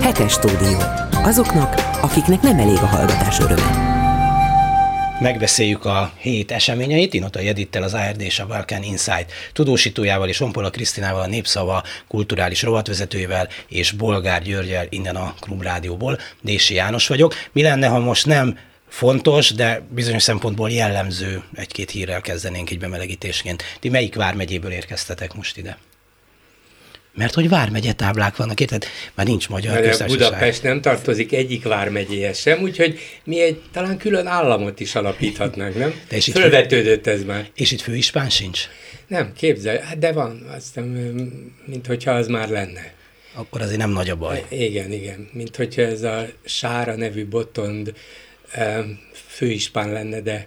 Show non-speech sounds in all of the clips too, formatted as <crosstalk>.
Hetes stúdió. Azoknak, akiknek nem elég a hallgatás öröme. Megbeszéljük a hét eseményeit, Inota Jedittel, az ARD és a Balkan Insight tudósítójával és Onpola Krisztinával, a Népszava kulturális rovatvezetőjével és Bolgár Györgyel innen a Klubrádióból. Dési János vagyok. Mi lenne, ha most nem fontos, de bizonyos szempontból jellemző egy-két hírrel kezdenénk egy bemelegítésként. Ti melyik vármegyéből érkeztetek most ide? Mert hogy vármegye táblák vannak, érted? Már nincs magyar Mert köztársaság. Budapest nem tartozik egyik vármegyéhez sem, úgyhogy mi egy talán külön államot is alapíthatnánk, nem? De és Fölvetődött ez már. És itt főispán sincs? Nem, képzelj, hát de van, azt mint hogyha az már lenne. Akkor azért nem nagy a baj. Igen, igen, mint hogyha ez a Sára nevű botond em, főispán lenne, de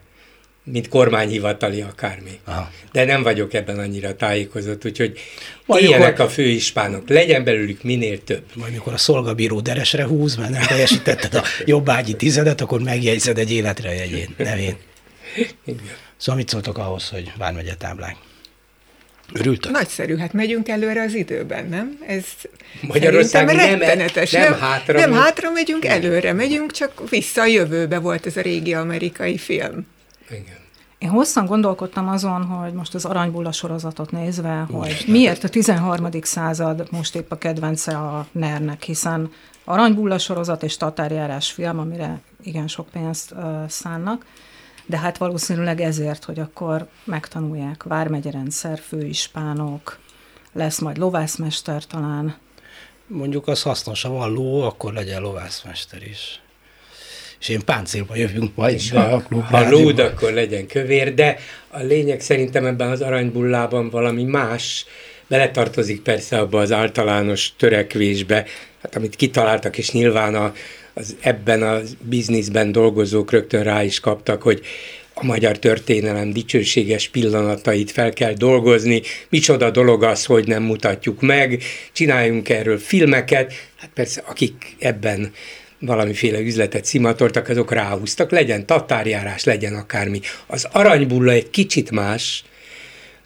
mint kormányhivatali akármi. Aha. De nem vagyok ebben annyira tájékozott, úgyhogy Majd ilyenek akkor- a főispánok, legyen belőlük minél több. Majd mikor a szolgabíró deresre húz, mert nem teljesítetted a jobbágyi tizedet, akkor megjegyzed egy életre jegyén, nevén. Igen. Szóval mit szóltok ahhoz, hogy vármegye táblák? Örültök? Nagyszerű, hát megyünk előre az időben, nem? Ez Magyarország nem- rettenetes. nem hátra Nem hátra megyünk, előre megyünk, csak vissza a jövőbe volt ez a régi amerikai film. Igen. Én hosszan gondolkodtam azon, hogy most az Aranybulla sorozatot nézve, hogy miért a 13. század most épp a kedvence a NER-nek, hiszen Aranybulla sorozat és Tatárjárás film, amire igen sok pénzt uh, szánnak, de hát valószínűleg ezért, hogy akkor megtanulják vármegyerendszer, főispánok, lesz majd lovászmester talán. Mondjuk az hasznos, ha van ló, akkor legyen lovászmester is. És én páncélba jövünk majd. És be ha, a klub ha lúd, akkor legyen kövér, de a lényeg szerintem ebben az aranybullában valami más, beletartozik persze abba az általános törekvésbe, hát amit kitaláltak, és nyilván a, az ebben a bizniszben dolgozók rögtön rá is kaptak, hogy a magyar történelem dicsőséges pillanatait fel kell dolgozni, micsoda dolog az, hogy nem mutatjuk meg, csináljunk erről filmeket, hát persze akik ebben valamiféle üzletet szimatoltak, azok ráhúztak, legyen tatárjárás, legyen akármi. Az aranybulla egy kicsit más,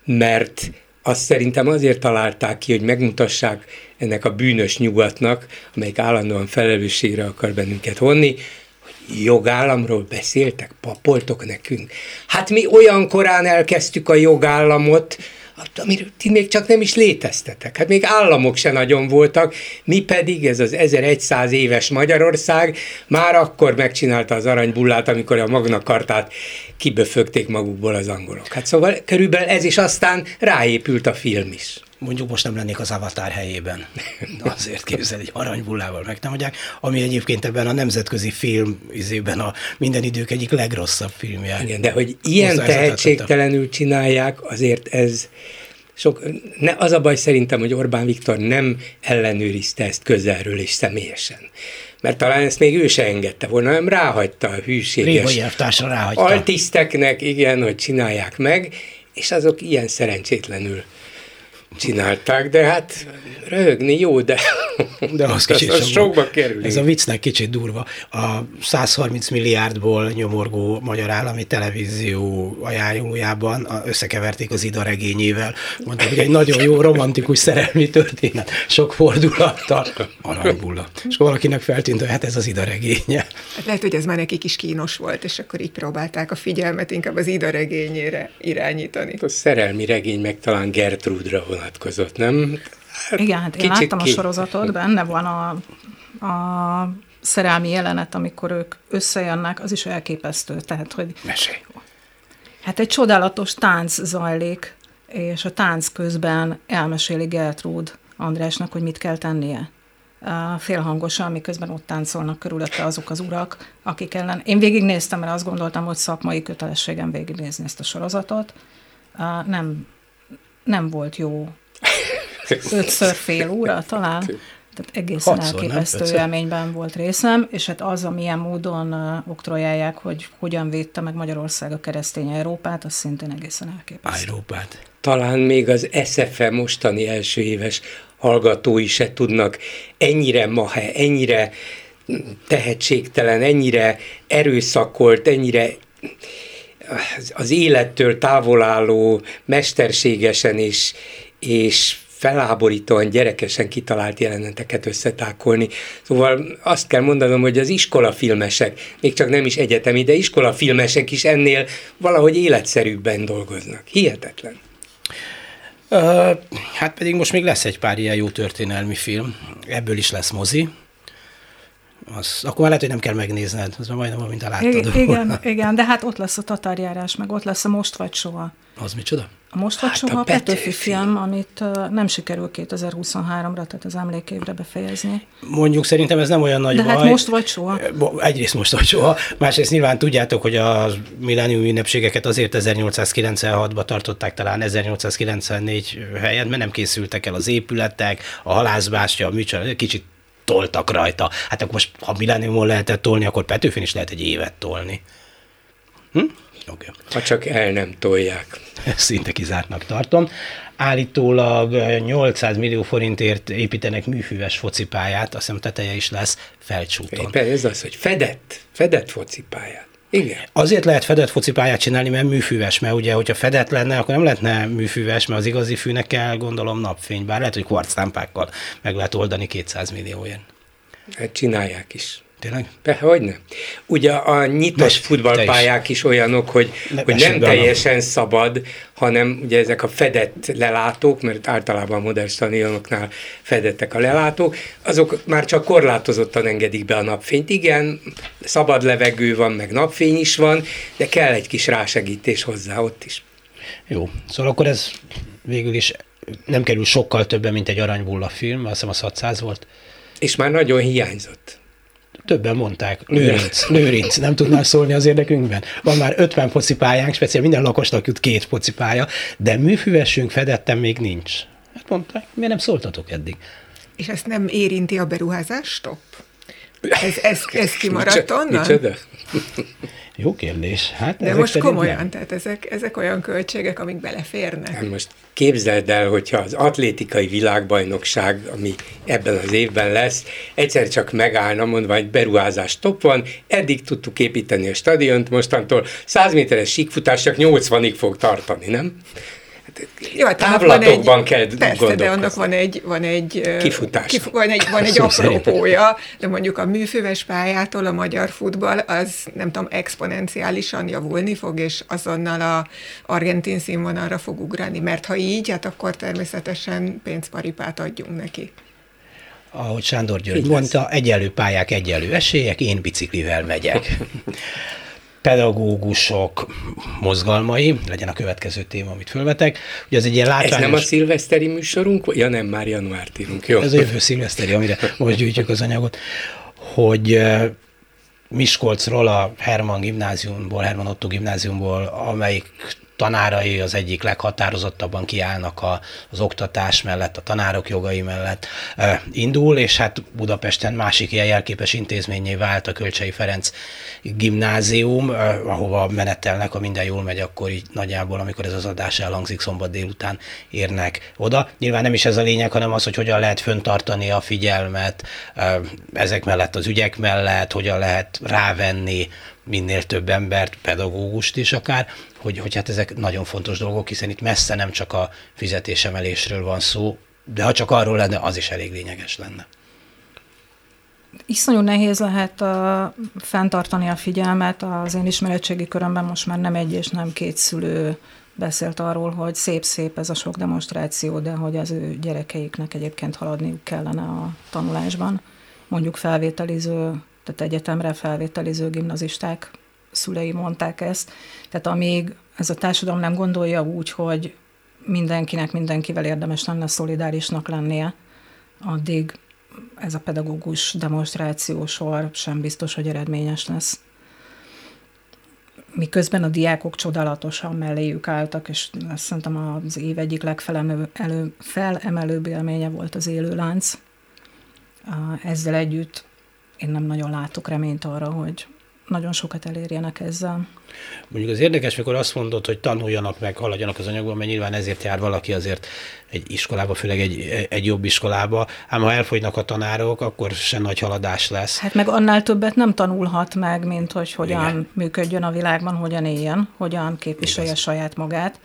mert azt szerintem azért találták ki, hogy megmutassák ennek a bűnös nyugatnak, amelyik állandóan felelősségre akar bennünket vonni, hogy jogállamról beszéltek, papoltok nekünk. Hát mi olyan korán elkezdtük a jogállamot, hát, amiről ti még csak nem is léteztetek. Hát még államok se nagyon voltak, mi pedig, ez az 1100 éves Magyarország már akkor megcsinálta az aranybullát, amikor a Magna Kartát kiböfögték magukból az angolok. Hát szóval körülbelül ez is aztán ráépült a film is. Mondjuk most nem lennék az Avatar helyében. Azért képzel, egy aranybullával megtámadják, ami egyébként ebben a nemzetközi film izében a minden idők egyik legrosszabb filmje. Igen, de hogy ilyen tehetségtelenül csinálják, azért ez sok, ne, az a baj szerintem, hogy Orbán Viktor nem ellenőrizte ezt közelről és személyesen. Mert talán ezt még ő se engedte volna, nem ráhagyta a hűséges ráhagyta. altiszteknek, igen, hogy csinálják meg, és azok ilyen szerencsétlenül csinálták, de hát röhögni jó, de, De az kicsit az, az sokba- kerül. Ez a viccnek kicsit durva. A 130 milliárdból nyomorgó magyar állami televízió ajánlójában összekeverték az Ida regényével. Mondták, hogy egy nagyon jó romantikus szerelmi történet, sok fordulattal. Aranybulla. És akkor valakinek feltűnt, hogy hát ez az Ida regénye. Hát lehet, hogy ez már nekik is kínos volt, és akkor így próbálták a figyelmet inkább az ida regényére irányítani. A szerelmi regény meg talán Gertrudra vonatkozott, nem? Igen, hát én láttam a ki- sorozatot, benne van a, a szerelmi jelenet, amikor ők összejönnek, az is elképesztő. Tehát, hogy Mesélj. hát egy csodálatos tánc zajlik, és a tánc közben elmeséli Gertrúd Andrásnak, hogy mit kell tennie. Félhangosan, miközben ott táncolnak körülötte azok az urak, akik ellen... Én végignéztem, mert azt gondoltam, hogy szakmai kötelességem végignézni ezt a sorozatot. Nem, nem volt jó ötször fél <laughs> óra talán, tehát egészen Hatszor, nem? elképesztő Ötször? élményben volt részem, és hát az, amilyen módon oktrojálják, hogy hogyan védte meg Magyarország a keresztény Európát, az szintén egészen elképesztő. Európát. talán még az SFE mostani első éves hallgatói se tudnak ennyire mahe, ennyire tehetségtelen, ennyire erőszakolt, ennyire az élettől távol álló, mesterségesen és, és feláborítóan gyerekesen kitalált jeleneteket összetákolni. Szóval azt kell mondanom, hogy az iskolafilmesek, még csak nem is egyetemi, de iskolafilmesek is ennél valahogy életszerűbben dolgoznak. Hihetetlen. Uh, hát pedig most még lesz egy pár ilyen jó történelmi film. Ebből is lesz mozi. Az, akkor már lehet, hogy nem kell megnézned, az már majdnem, mint a láttad igen, igen, igen, de hát ott lesz a tatárjárás, meg ott lesz a Most vagy soha. Az micsoda? A Most vagy hát soha a Petőfi film, amit nem sikerül 2023-ra, tehát az emlékévre befejezni. Mondjuk szerintem ez nem olyan nagy De baj. hát most vagy soha. Egyrészt most vagy soha, másrészt nyilván tudjátok, hogy a millennium ünnepségeket azért 1896-ba tartották talán 1894 helyen, mert nem készültek el az épületek, a halászbástya, a műcsor, kicsit toltak rajta. Hát akkor most, ha millenniumon lehetett tolni, akkor Petőfin is lehet egy évet tolni. Hm? Okay. Ha csak el nem tolják. <laughs> Szinte kizártnak tartom. Állítólag 800 millió forintért építenek műfüves focipályát, azt hiszem teteje is lesz felcsúton. Éppen ez az, hogy fedett, fedett focipályát. Igen. Azért lehet fedett focipályát csinálni, mert műfüves, mert ugye, hogyha fedett lenne, akkor nem lehetne műfüves, mert az igazi fűnek kell, gondolom, napfény, bár lehet, hogy kvarclámpákkal meg lehet oldani 200 millióért. Hát csinálják is. Tényleg? Be, hogy nem. Ugye a nyitott Most, futballpályák is olyanok, hogy, ne, hogy nem teljesen a... szabad, hanem ugye ezek a fedett lelátók, mert általában a modern stadionoknál fedettek a lelátók, azok már csak korlátozottan engedik be a napfényt. Igen, szabad levegő van, meg napfény is van, de kell egy kis rásegítés hozzá ott is. Jó, szóval akkor ez végül is nem kerül sokkal többen, mint egy aranybulla film, azt hiszem a 600 volt. És már nagyon hiányzott. Többen mondták, lőrinc, lőrinc, nem tudnál szólni az érdekünkben. Van már 50 focipályánk, speciál minden lakosnak jut két focipálya, de műfüvesünk fedettem még nincs. Hát mondták, miért nem szóltatok eddig? És ezt nem érinti a beruházás? Stop. Ez, ez, ez kimaradt onnan? Micsoda? <laughs> Jó kérdés. Hát De most komolyan, nem. tehát ezek, ezek olyan költségek, amik beleférnek. Hát most képzeld el, hogyha az atlétikai világbajnokság, ami ebben az évben lesz, egyszer csak megállna, mondva, hogy beruházás top van, eddig tudtuk építeni a stadiont, mostantól 100 méteres síkfutás csak 80-ig fog tartani, nem? Jó, hát távlatokban egy, kell Persze, de annak van egy, van egy kifutás. Kif, van egy, van egy apropója, de mondjuk a műfőves pályától a magyar futball az nem tudom, exponenciálisan javulni fog, és azonnal a argentin színvonalra fog ugrani, mert ha így, hát akkor természetesen pénzparipát adjunk neki. Ahogy Sándor György mondta, egyenlő pályák, egyenlő esélyek, én biciklivel megyek. <laughs> pedagógusok mozgalmai, legyen a következő téma, amit fölvetek. Ugye ez egy ilyen látványos... Ez nem a szilveszteri műsorunk? Ja nem, már januárt írunk, jó. Ez a jövő szilveszteri, amire most gyűjtjük az anyagot, hogy Miskolcról, a Herman gimnáziumból, Herman Otto gimnáziumból, amelyik tanárai az egyik leghatározottabban kiállnak a, az oktatás mellett, a tanárok jogai mellett indul, és hát Budapesten másik ilyen jelképes intézményé vált a Kölcsei Ferenc gimnázium, ahova menetelnek, ha minden jól megy, akkor így nagyjából, amikor ez az adás elhangzik, szombat délután érnek oda. Nyilván nem is ez a lényeg, hanem az, hogy hogyan lehet föntartani a figyelmet ezek mellett, az ügyek mellett, hogyan lehet rávenni minél több embert, pedagógust is akár, hogy, hogy hát ezek nagyon fontos dolgok, hiszen itt messze nem csak a fizetésemelésről van szó, de ha csak arról lenne, az is elég lényeges lenne. Iszonyú nehéz lehet uh, fenntartani a figyelmet. Az én ismeretségi körömben most már nem egy és nem két szülő beszélt arról, hogy szép-szép ez a sok demonstráció, de hogy az ő gyerekeiknek egyébként haladniuk kellene a tanulásban. Mondjuk felvételiző, tehát egyetemre felvételiző gimnazisták szülei mondták ezt. Tehát amíg ez a társadalom nem gondolja úgy, hogy mindenkinek mindenkivel érdemes lenne szolidárisnak lennie, addig ez a pedagógus demonstráció sor sem biztos, hogy eredményes lesz. Miközben a diákok csodálatosan melléjük álltak, és azt szerintem az év egyik legfelemelőbb élménye volt az élőlánc. Ezzel együtt én nem nagyon látok reményt arra, hogy nagyon sokat elérjenek ezzel. Mondjuk az érdekes, mikor azt mondod, hogy tanuljanak meg, haladjanak az anyagban, mert nyilván ezért jár valaki azért egy iskolába, főleg egy, egy jobb iskolába, ám ha elfogynak a tanárok, akkor se nagy haladás lesz. Hát meg annál többet nem tanulhat meg, mint hogy hogyan Igen. működjön a világban, hogyan éljen, hogyan képviselje Igaz. saját magát,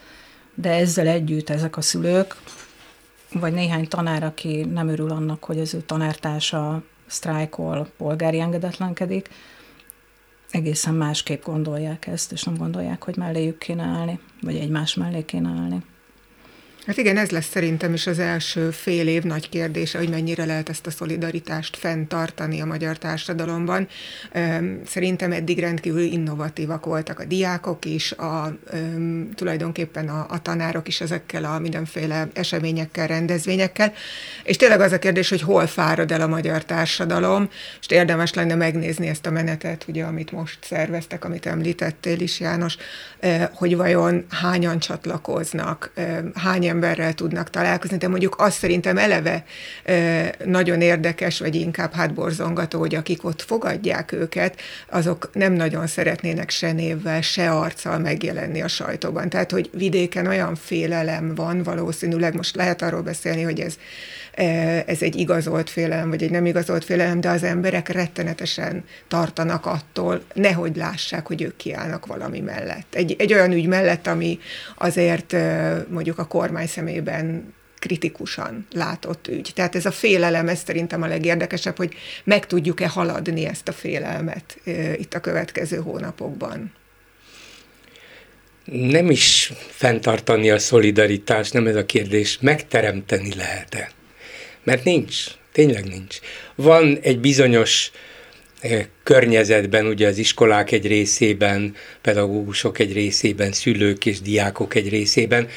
de ezzel együtt ezek a szülők vagy néhány tanár, aki nem örül annak, hogy az ő tanártársa sztrájkol, polgári engedetlenkedik, egészen másképp gondolják ezt, és nem gondolják, hogy melléjük kéne állni, vagy egymás mellé kéne állni. Hát igen, ez lesz szerintem is az első fél év nagy kérdése, hogy mennyire lehet ezt a szolidaritást fenntartani a magyar társadalomban. Szerintem eddig rendkívül innovatívak voltak a diákok is, a, tulajdonképpen a, a tanárok is ezekkel a mindenféle eseményekkel, rendezvényekkel. És tényleg az a kérdés, hogy hol fárad el a magyar társadalom, és érdemes lenne megnézni ezt a menetet, ugye, amit most szerveztek, amit említettél is, János, hogy vajon hányan csatlakoznak, hány emberrel tudnak találkozni, de mondjuk azt szerintem eleve nagyon érdekes, vagy inkább hátborzongató, hogy akik ott fogadják őket, azok nem nagyon szeretnének se névvel, se arccal megjelenni a sajtóban. Tehát, hogy vidéken olyan félelem van, valószínűleg most lehet arról beszélni, hogy ez ez egy igazolt félelem, vagy egy nem igazolt félelem, de az emberek rettenetesen tartanak attól, nehogy lássák, hogy ők kiállnak valami mellett. Egy, egy olyan ügy mellett, ami azért mondjuk a kormány szemében kritikusan látott ügy. Tehát ez a félelem, ez szerintem a legérdekesebb, hogy meg tudjuk-e haladni ezt a félelmet itt a következő hónapokban. Nem is fenntartani a szolidaritást, nem ez a kérdés, megteremteni lehet-e? Mert nincs, tényleg nincs. Van egy bizonyos eh, környezetben, ugye az iskolák egy részében, pedagógusok egy részében, szülők és diákok egy részében,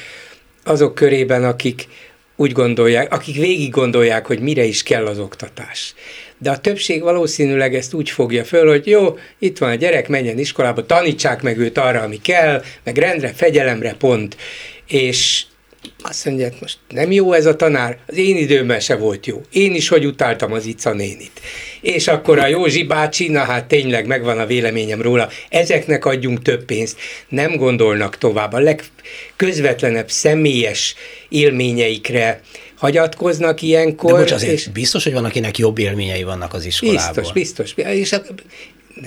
azok körében, akik úgy gondolják, akik végig gondolják, hogy mire is kell az oktatás. De a többség valószínűleg ezt úgy fogja föl, hogy jó, itt van a gyerek, menjen iskolába, tanítsák meg őt arra, ami kell, meg rendre, fegyelemre, pont. És azt mondja, hogy most nem jó ez a tanár, az én időmben se volt jó. Én is hogy utáltam az Ica nénit. És akkor a Józsi bácsi, na hát tényleg megvan a véleményem róla, ezeknek adjunk több pénzt. Nem gondolnak tovább. A legközvetlenebb személyes élményeikre hagyatkoznak ilyenkor. De bocs, azért és biztos, hogy van, akinek jobb élményei vannak az iskolában. Biztos, biztos. És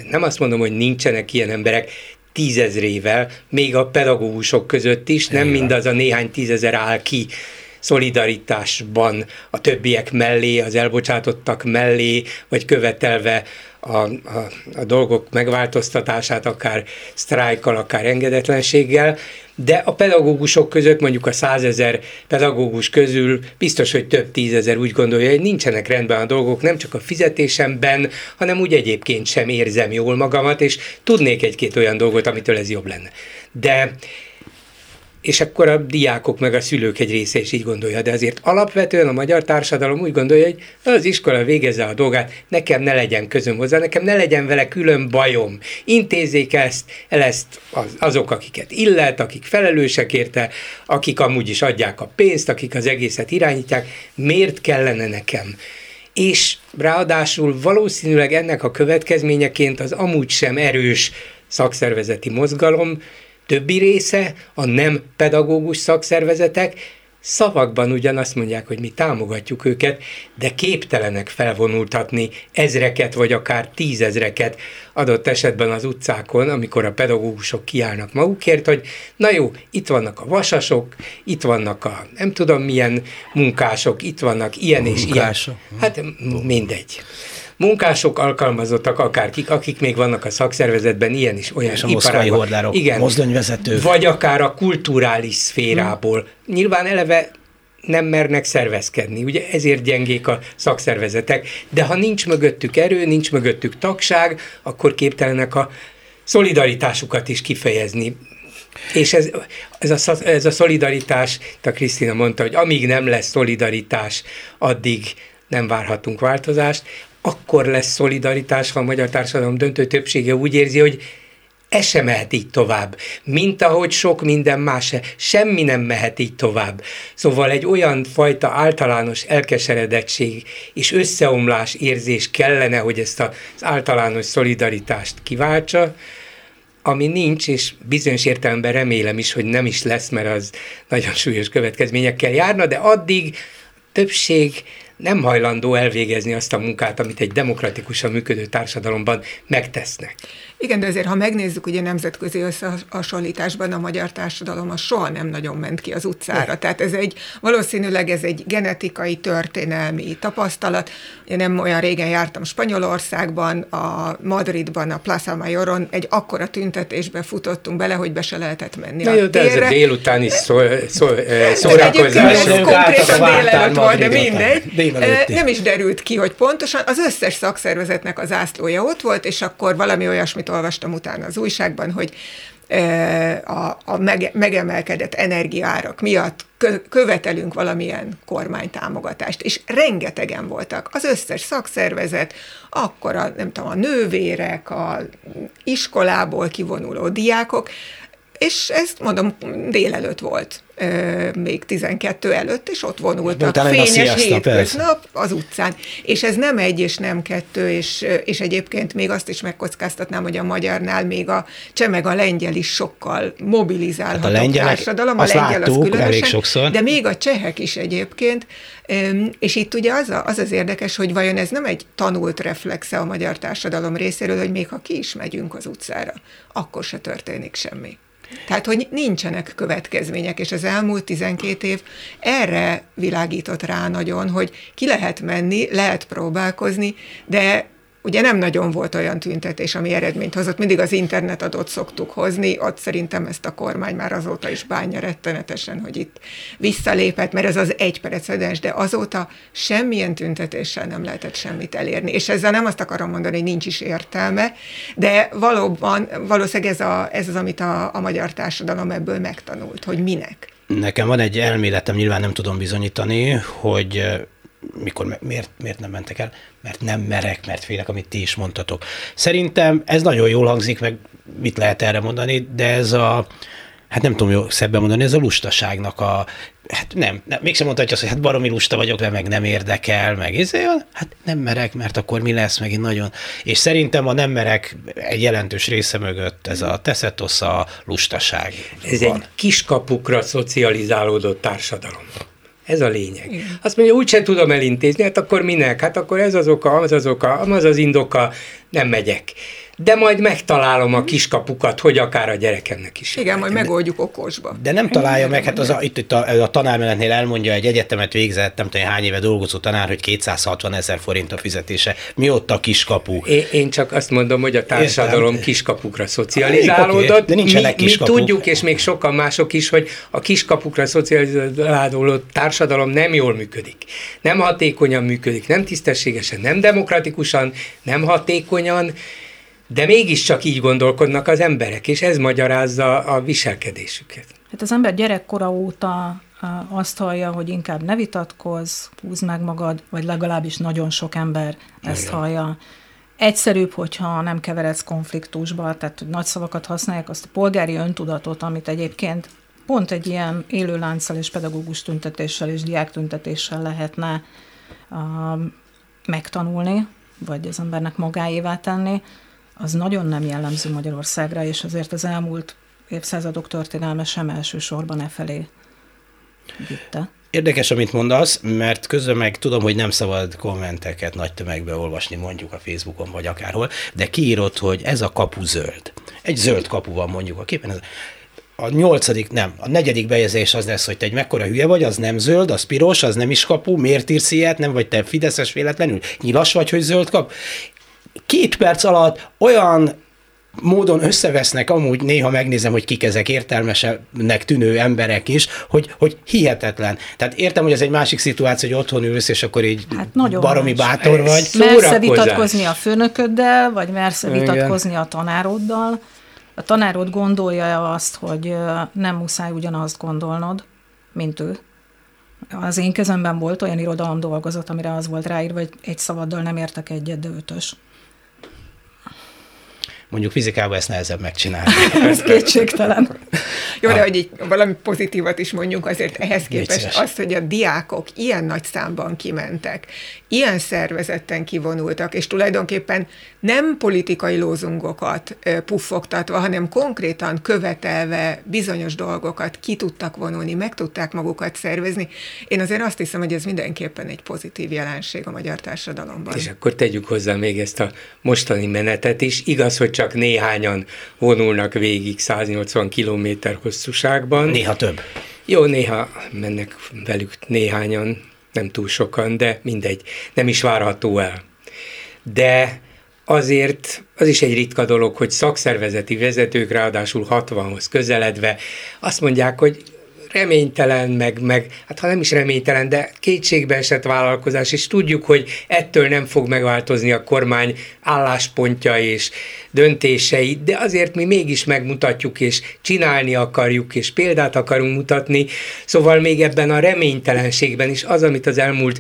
nem azt mondom, hogy nincsenek ilyen emberek, tízezrével, még a pedagógusok között is, nem mindaz a néhány tízezer áll ki szolidaritásban a többiek mellé, az elbocsátottak mellé, vagy követelve a, a, a dolgok megváltoztatását, akár sztrájkkal, akár engedetlenséggel, de a pedagógusok között mondjuk a százezer pedagógus közül biztos, hogy több tízezer úgy gondolja, hogy nincsenek rendben a dolgok, nem csak a fizetésemben, hanem úgy egyébként sem érzem jól magamat, és tudnék egy-két olyan dolgot, amitől ez jobb lenne. De és akkor a diákok meg a szülők egy része is így gondolja, de azért alapvetően a magyar társadalom úgy gondolja, hogy az iskola végezze a dolgát, nekem ne legyen közöm hozzá, nekem ne legyen vele külön bajom. Intézzék ezt, el ezt az, azok, akiket illet, akik felelősek érte, akik amúgy is adják a pénzt, akik az egészet irányítják, miért kellene nekem? És ráadásul valószínűleg ennek a következményeként az amúgy sem erős szakszervezeti mozgalom többi része, a nem pedagógus szakszervezetek, Szavakban ugyan azt mondják, hogy mi támogatjuk őket, de képtelenek felvonultatni ezreket vagy akár tízezreket adott esetben az utcákon, amikor a pedagógusok kiállnak magukért, hogy na jó, itt vannak a vasasok, itt vannak a nem tudom milyen munkások, itt vannak ilyen munkások. és ilyen. Hát mindegy munkások, alkalmazottak, akárkik, akik még vannak a szakszervezetben, ilyen is, olyan és a moszkvai hordárok, igen, mozdonyvezetők. Vagy akár a kulturális szférából. Hmm. Nyilván eleve nem mernek szervezkedni. Ugye ezért gyengék a szakszervezetek. De ha nincs mögöttük erő, nincs mögöttük tagság, akkor képtelenek a szolidaritásukat is kifejezni. És ez, ez, a, ez a szolidaritás, a Krisztina mondta, hogy amíg nem lesz szolidaritás, addig nem várhatunk változást akkor lesz szolidaritás, ha a magyar társadalom döntő többsége úgy érzi, hogy ez sem mehet így tovább, mint ahogy sok minden más se, semmi nem mehet így tovább. Szóval egy olyan fajta általános elkeseredettség és összeomlás érzés kellene, hogy ezt az általános szolidaritást kiváltsa, ami nincs, és bizonyos értelemben remélem is, hogy nem is lesz, mert az nagyon súlyos következményekkel járna, de addig többség nem hajlandó elvégezni azt a munkát, amit egy demokratikusan működő társadalomban megtesznek. Igen, de azért, ha megnézzük, ugye nemzetközi összehasonlításban a magyar társadalom az soha nem nagyon ment ki az utcára. Ne. Tehát ez egy, valószínűleg ez egy genetikai, történelmi tapasztalat. Én nem olyan régen jártam Spanyolországban, a Madridban, a Plaza Mayoron egy akkora tüntetésbe futottunk bele, hogy be se lehetett menni Na a jó, de ez a délutáni szó, szó, szórakozás. Ez konkrétan délelőtt volt, de mindegy. Nem is derült ki, hogy pontosan az összes szakszervezetnek az ászlója ott volt, és akkor valami olyasmit olvastam utána az újságban, hogy a, a mege, megemelkedett energiárak miatt követelünk valamilyen kormánytámogatást, és rengetegen voltak. Az összes szakszervezet, akkor a, nem tudom, a nővérek, a iskolából kivonuló diákok, és ezt mondom, délelőtt volt még 12 előtt, és ott vonultak fényes hétköznap az utcán. És ez nem egy és nem kettő, és, és egyébként még azt is megkockáztatnám, hogy a magyarnál még a cseh meg a lengyel is sokkal mobilizálható hát a lengyelek, társadalom. A lengyel láttuk, az különösen, elég sokszor. de még a csehek is egyébként, és itt ugye az, a, az az érdekes, hogy vajon ez nem egy tanult reflexe a magyar társadalom részéről, hogy még ha ki is megyünk az utcára, akkor se történik semmi. Tehát, hogy nincsenek következmények, és az elmúlt 12 év erre világított rá nagyon, hogy ki lehet menni, lehet próbálkozni, de ugye nem nagyon volt olyan tüntetés, ami eredményt hozott. Mindig az internet adott szoktuk hozni, ott szerintem ezt a kormány már azóta is bánja rettenetesen, hogy itt visszalépett, mert ez az egy precedens, de azóta semmilyen tüntetéssel nem lehetett semmit elérni. És ezzel nem azt akarom mondani, hogy nincs is értelme, de valóban, valószínűleg ez, a, ez az, amit a, a magyar társadalom ebből megtanult, hogy minek. Nekem van egy elméletem, nyilván nem tudom bizonyítani, hogy mikor, miért, miért nem mentek el? Mert nem merek, mert félek, amit ti is mondtatok. Szerintem ez nagyon jól hangzik, meg mit lehet erre mondani, de ez a, hát nem tudom jó szebben mondani, ez a lustaságnak a, hát nem, nem mégsem mondhatja azt, hogy hát baromi lusta vagyok, de meg nem érdekel, meg izé, hát nem merek, mert akkor mi lesz megint nagyon. És szerintem a nem merek egy jelentős része mögött ez a teszetosz a lustaság. Ez van. egy kiskapukra szocializálódott társadalom. Ez a lényeg. Igen. Azt mondja, úgyse tudom elintézni, hát akkor minek? Hát akkor ez az oka, az az oka, az az indoka, nem megyek de majd megtalálom a kiskapukat, hogy akár a gyerekemnek is. Igen, majd megoldjuk okosba. De nem találja meg, hát az a, itt, itt a, a tanármenetnél elmondja egy egyetemet végzett, nem tudom, hány éve dolgozó tanár, hogy 260 ezer forint a fizetése. Mi ott a kiskapu? Én, én csak azt mondom, hogy a társadalom Értem. kiskapukra szocializálódott. De nincsenek mi, mi tudjuk, és még sokan mások is, hogy a kiskapukra szocializálódott társadalom nem jól működik. Nem hatékonyan működik, nem tisztességesen, nem demokratikusan, nem hatékonyan, de mégiscsak így gondolkodnak az emberek, és ez magyarázza a viselkedésüket. Hát az ember gyerekkora óta azt hallja, hogy inkább ne vitatkozz, húzd meg magad, vagy legalábbis nagyon sok ember ezt Igen. hallja. Egyszerűbb, hogyha nem keveredsz konfliktusba, tehát hogy nagy szavakat használják, azt a polgári öntudatot, amit egyébként pont egy ilyen élőlánccal és pedagógus tüntetéssel és diák tüntetéssel lehetne uh, megtanulni, vagy az embernek magáévá tenni, az nagyon nem jellemző Magyarországra, és azért az elmúlt évszázadok történelme sem elsősorban e felé vitte. Érdekes, amit mondasz, mert közben meg tudom, hogy nem szabad kommenteket nagy tömegbe olvasni, mondjuk a Facebookon vagy akárhol, de kiírott, hogy ez a kapu zöld. Egy zöld kapu van mondjuk a képen. A nyolcadik, nem, a negyedik bejegyzés az lesz, hogy te egy mekkora hülye vagy, az nem zöld, az piros, az nem is kapu, miért írsz ilyet, nem vagy te fideszes véletlenül, nyilas vagy, hogy zöld kap két perc alatt olyan módon összevesznek, amúgy néha megnézem, hogy kik ezek értelmesebbnek tűnő emberek is, hogy, hogy hihetetlen. Tehát értem, hogy ez egy másik szituáció, hogy otthon ülsz, és akkor így hát nagyon baromi más. bátor vagy. Mersz vitatkozni a főnököddel, vagy mersz vitatkozni a tanároddal. A tanárod gondolja azt, hogy nem muszáj ugyanazt gondolnod, mint ő. Az én kezemben volt olyan irodalom dolgozat, amire az volt ráírva, hogy egy szavaddal nem értek egyet, de ötös. Mondjuk fizikában ezt nehezebb megcsinálni. <laughs> Ez kétségtelen. Jó, de hogy így valami pozitívat is mondjunk, azért ehhez képest az, hogy a diákok ilyen nagy számban kimentek, ilyen szervezetten kivonultak, és tulajdonképpen nem politikai lózungokat puffogtatva, hanem konkrétan követelve bizonyos dolgokat ki tudtak vonulni, meg tudták magukat szervezni. Én azért azt hiszem, hogy ez mindenképpen egy pozitív jelenség a magyar társadalomban. És akkor tegyük hozzá még ezt a mostani menetet is. Igaz, hogy csak néhányan vonulnak végig 180 km hosszúságban. Néha több. Jó, néha mennek velük néhányan, nem túl sokan, de mindegy, nem is várható el. De azért az is egy ritka dolog, hogy szakszervezeti vezetők ráadásul 60-hoz közeledve azt mondják, hogy reménytelen, meg, meg, hát ha nem is reménytelen, de kétségbe esett vállalkozás, és tudjuk, hogy ettől nem fog megváltozni a kormány álláspontja és döntései, de azért mi mégis megmutatjuk, és csinálni akarjuk, és példát akarunk mutatni, szóval még ebben a reménytelenségben is az, amit az elmúlt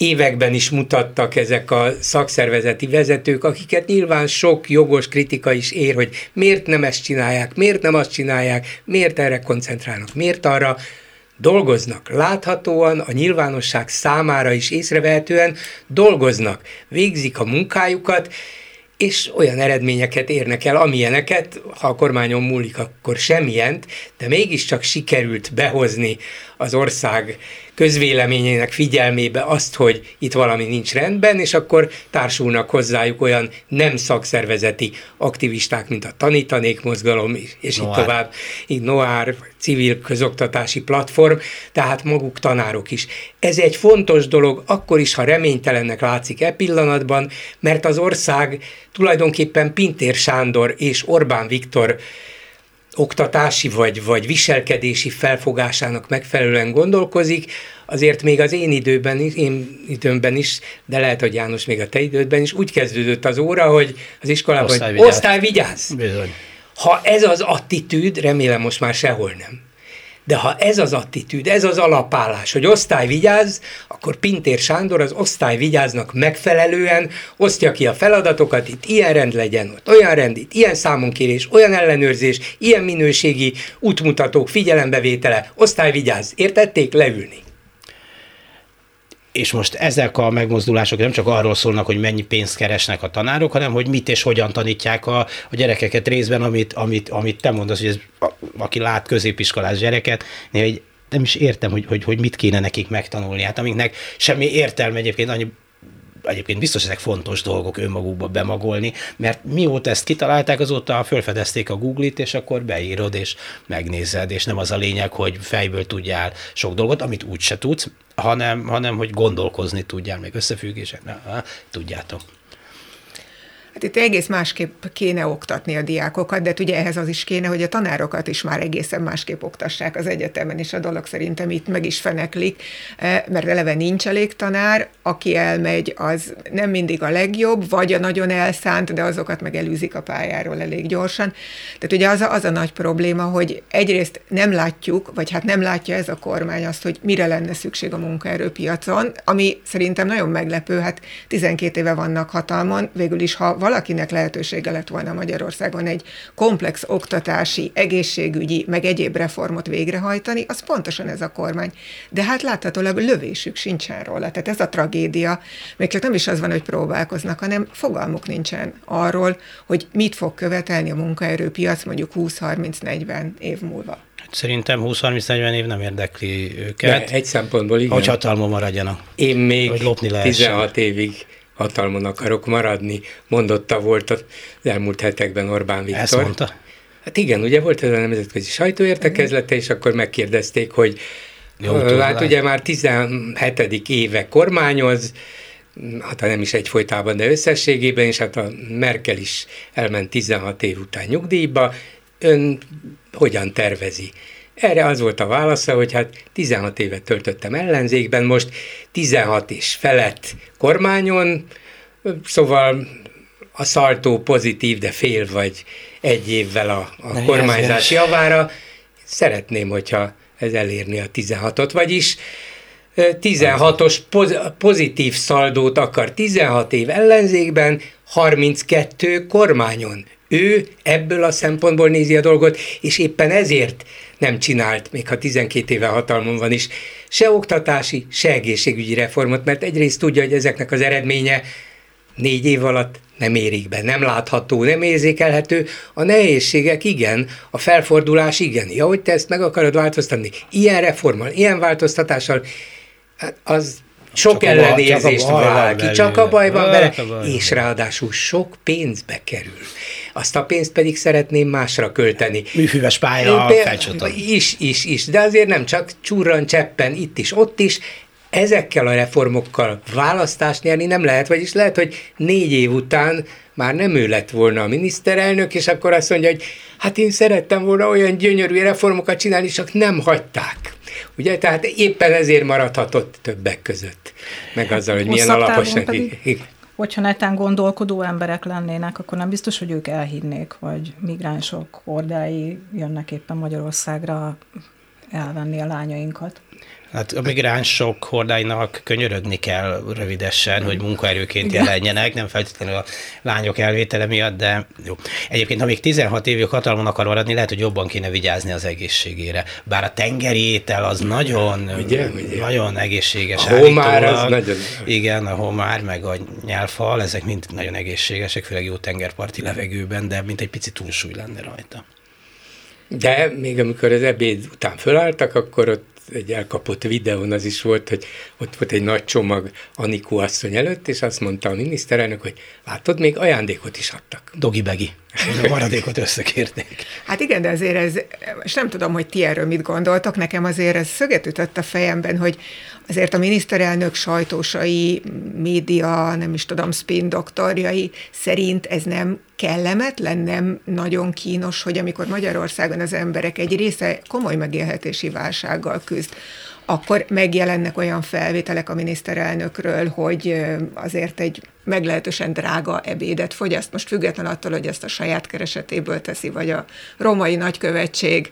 években is mutattak ezek a szakszervezeti vezetők, akiket nyilván sok jogos kritika is ér, hogy miért nem ezt csinálják, miért nem azt csinálják, miért erre koncentrálnak, miért arra, dolgoznak. Láthatóan a nyilvánosság számára is észrevehetően dolgoznak, végzik a munkájukat, és olyan eredményeket érnek el, amilyeneket, ha a kormányon múlik, akkor semmilyen, de mégiscsak sikerült behozni az ország közvéleményének figyelmébe azt, hogy itt valami nincs rendben, és akkor társulnak hozzájuk olyan nem szakszervezeti aktivisták, mint a tanítanék mozgalom, és Noár. így tovább, így Noár, civil közoktatási platform, tehát maguk tanárok is. Ez egy fontos dolog, akkor is, ha reménytelennek látszik e pillanatban, mert az ország tulajdonképpen Pintér Sándor és Orbán Viktor oktatási vagy, vagy viselkedési felfogásának megfelelően gondolkozik, azért még az én időben is, én időmben is, de lehet, hogy János még a te idődben is, úgy kezdődött az óra, hogy az iskolában, osztály hogy osztály vigyázz! Bizony. Ha ez az attitűd, remélem most már sehol nem de ha ez az attitűd, ez az alapállás, hogy osztály vigyáz, akkor Pintér Sándor az osztály vigyáznak megfelelően osztja ki a feladatokat, itt ilyen rend legyen, ott olyan rend, itt ilyen számonkérés, olyan ellenőrzés, ilyen minőségi útmutatók figyelembevétele, osztály vigyáz, értették? Leülni és most ezek a megmozdulások nem csak arról szólnak, hogy mennyi pénzt keresnek a tanárok, hanem hogy mit és hogyan tanítják a, a gyerekeket részben, amit, amit, amit te mondasz, hogy ez, a, aki lát középiskolás gyereket, hogy nem is értem, hogy, hogy, hogy mit kéne nekik megtanulni. Hát amiknek semmi értelme egyébként annyi egyébként biztos ezek fontos dolgok önmagukba bemagolni, mert mióta ezt kitalálták, azóta felfedezték a Google-it, és akkor beírod, és megnézed, és nem az a lényeg, hogy fejből tudjál sok dolgot, amit úgyse tudsz, hanem, hanem hogy gondolkozni tudjál, meg összefüggések, tudjátok. Hát itt egész másképp kéne oktatni a diákokat, de ugye ehhez az is kéne, hogy a tanárokat is már egészen másképp oktassák az egyetemen, és a dolog szerintem itt meg is feneklik, eh, mert eleve nincs elég tanár, aki elmegy, az nem mindig a legjobb, vagy a nagyon elszánt, de azokat meg elűzik a pályáról elég gyorsan. Tehát ugye az a, az a nagy probléma, hogy egyrészt nem látjuk, vagy hát nem látja ez a kormány azt, hogy mire lenne szükség a munkaerőpiacon, ami szerintem nagyon meglepő, hát 12 éve vannak hatalmon, végül is, ha valakinek lehetősége lett volna Magyarországon egy komplex oktatási, egészségügyi, meg egyéb reformot végrehajtani, az pontosan ez a kormány. De hát láthatólag lövésük sincsen róla. Tehát ez a tragédia. Még csak nem is az van, hogy próbálkoznak, hanem fogalmuk nincsen arról, hogy mit fog követelni a munkaerőpiac mondjuk 20-30-40 év múlva. Szerintem 20-30-40 év nem érdekli őket. De egy szempontból igen. Hogy hatalmon maradjanak. Én még 16 évig hatalmon akarok maradni, mondotta volt az elmúlt hetekben Orbán Viktor. Ezt mondta? Hát igen, ugye volt ez a nemzetközi sajtóértekezlete, és akkor megkérdezték, hogy Jó, hát ugye már 17. éve kormányoz, hát nem is egyfolytában, de összességében, és hát a Merkel is elment 16 év után nyugdíjba, ön hogyan tervezi erre az volt a válasza, hogy hát 16 évet töltöttem ellenzékben, most 16 és felett kormányon, szóval a szaltó pozitív, de fél vagy egy évvel a, a kormányzás javára. Szeretném, hogyha ez elérni a 16-ot, vagyis 16-os pozitív szaldót akar 16 év ellenzékben, 32 kormányon. Ő ebből a szempontból nézi a dolgot, és éppen ezért nem csinált, még ha 12 éve hatalmon van is, se oktatási, se egészségügyi reformot, mert egyrészt tudja, hogy ezeknek az eredménye négy év alatt nem érik be, nem látható, nem érzékelhető. A nehézségek igen, a felfordulás igen. Ja, hogy te ezt meg akarod változtatni, ilyen reformmal, ilyen változtatással, hát az sok csak ellenérzést vál ki, csak a baj van vele, és ráadásul sok pénzbe kerül. Azt a pénzt pedig szeretném másra költeni. Műfüves pálya, Is, is, is, de azért nem csak csúran cseppen itt is, ott is, ezekkel a reformokkal választást nyerni nem lehet, vagyis lehet, hogy négy év után már nem ő lett volna a miniszterelnök, és akkor azt mondja, hogy hát én szerettem volna olyan gyönyörű reformokat csinálni, csak nem hagyták. Ugye, tehát éppen ezért maradhatott többek között, meg azzal, hogy milyen alaposan... Hogyha netán gondolkodó emberek lennének, akkor nem biztos, hogy ők elhinnék, vagy migránsok hordái jönnek éppen Magyarországra elvenni a lányainkat. Hát a migránsok hordáinak könyörögni kell rövidesen, hogy munkaerőként jelenjenek, nem feltétlenül a lányok elvétele miatt, de jó. Egyébként, ha még 16 évig hatalmon akar maradni, lehet, hogy jobban kéne vigyázni az egészségére. Bár a tengeri étel az nagyon, ugye, ugye? nagyon egészséges. A homár az nagyon... Igen, a homár, meg a nyelfal, ezek mind nagyon egészségesek, főleg jó tengerparti levegőben, de mint egy pici túlsúly lenne rajta. De még amikor az ebéd után fölálltak, akkor ott egy elkapott videón az is volt, hogy ott volt egy nagy csomag Anikó asszony előtt, és azt mondta a miniszterelnök, hogy látod, még ajándékot is adtak. Dogi-begi. A maradékot összekérték. Hát igen, de azért ez, és nem tudom, hogy ti erről mit gondoltok, nekem azért ez szöget ütött a fejemben, hogy azért a miniszterelnök sajtósai, média, nem is tudom, spin doktorjai szerint ez nem kellemetlen, nem nagyon kínos, hogy amikor Magyarországon az emberek egy része komoly megélhetési válsággal küzd, akkor megjelennek olyan felvételek a miniszterelnökről, hogy azért egy meglehetősen drága ebédet fogyaszt, most független attól, hogy ezt a saját keresetéből teszi, vagy a romai nagykövetség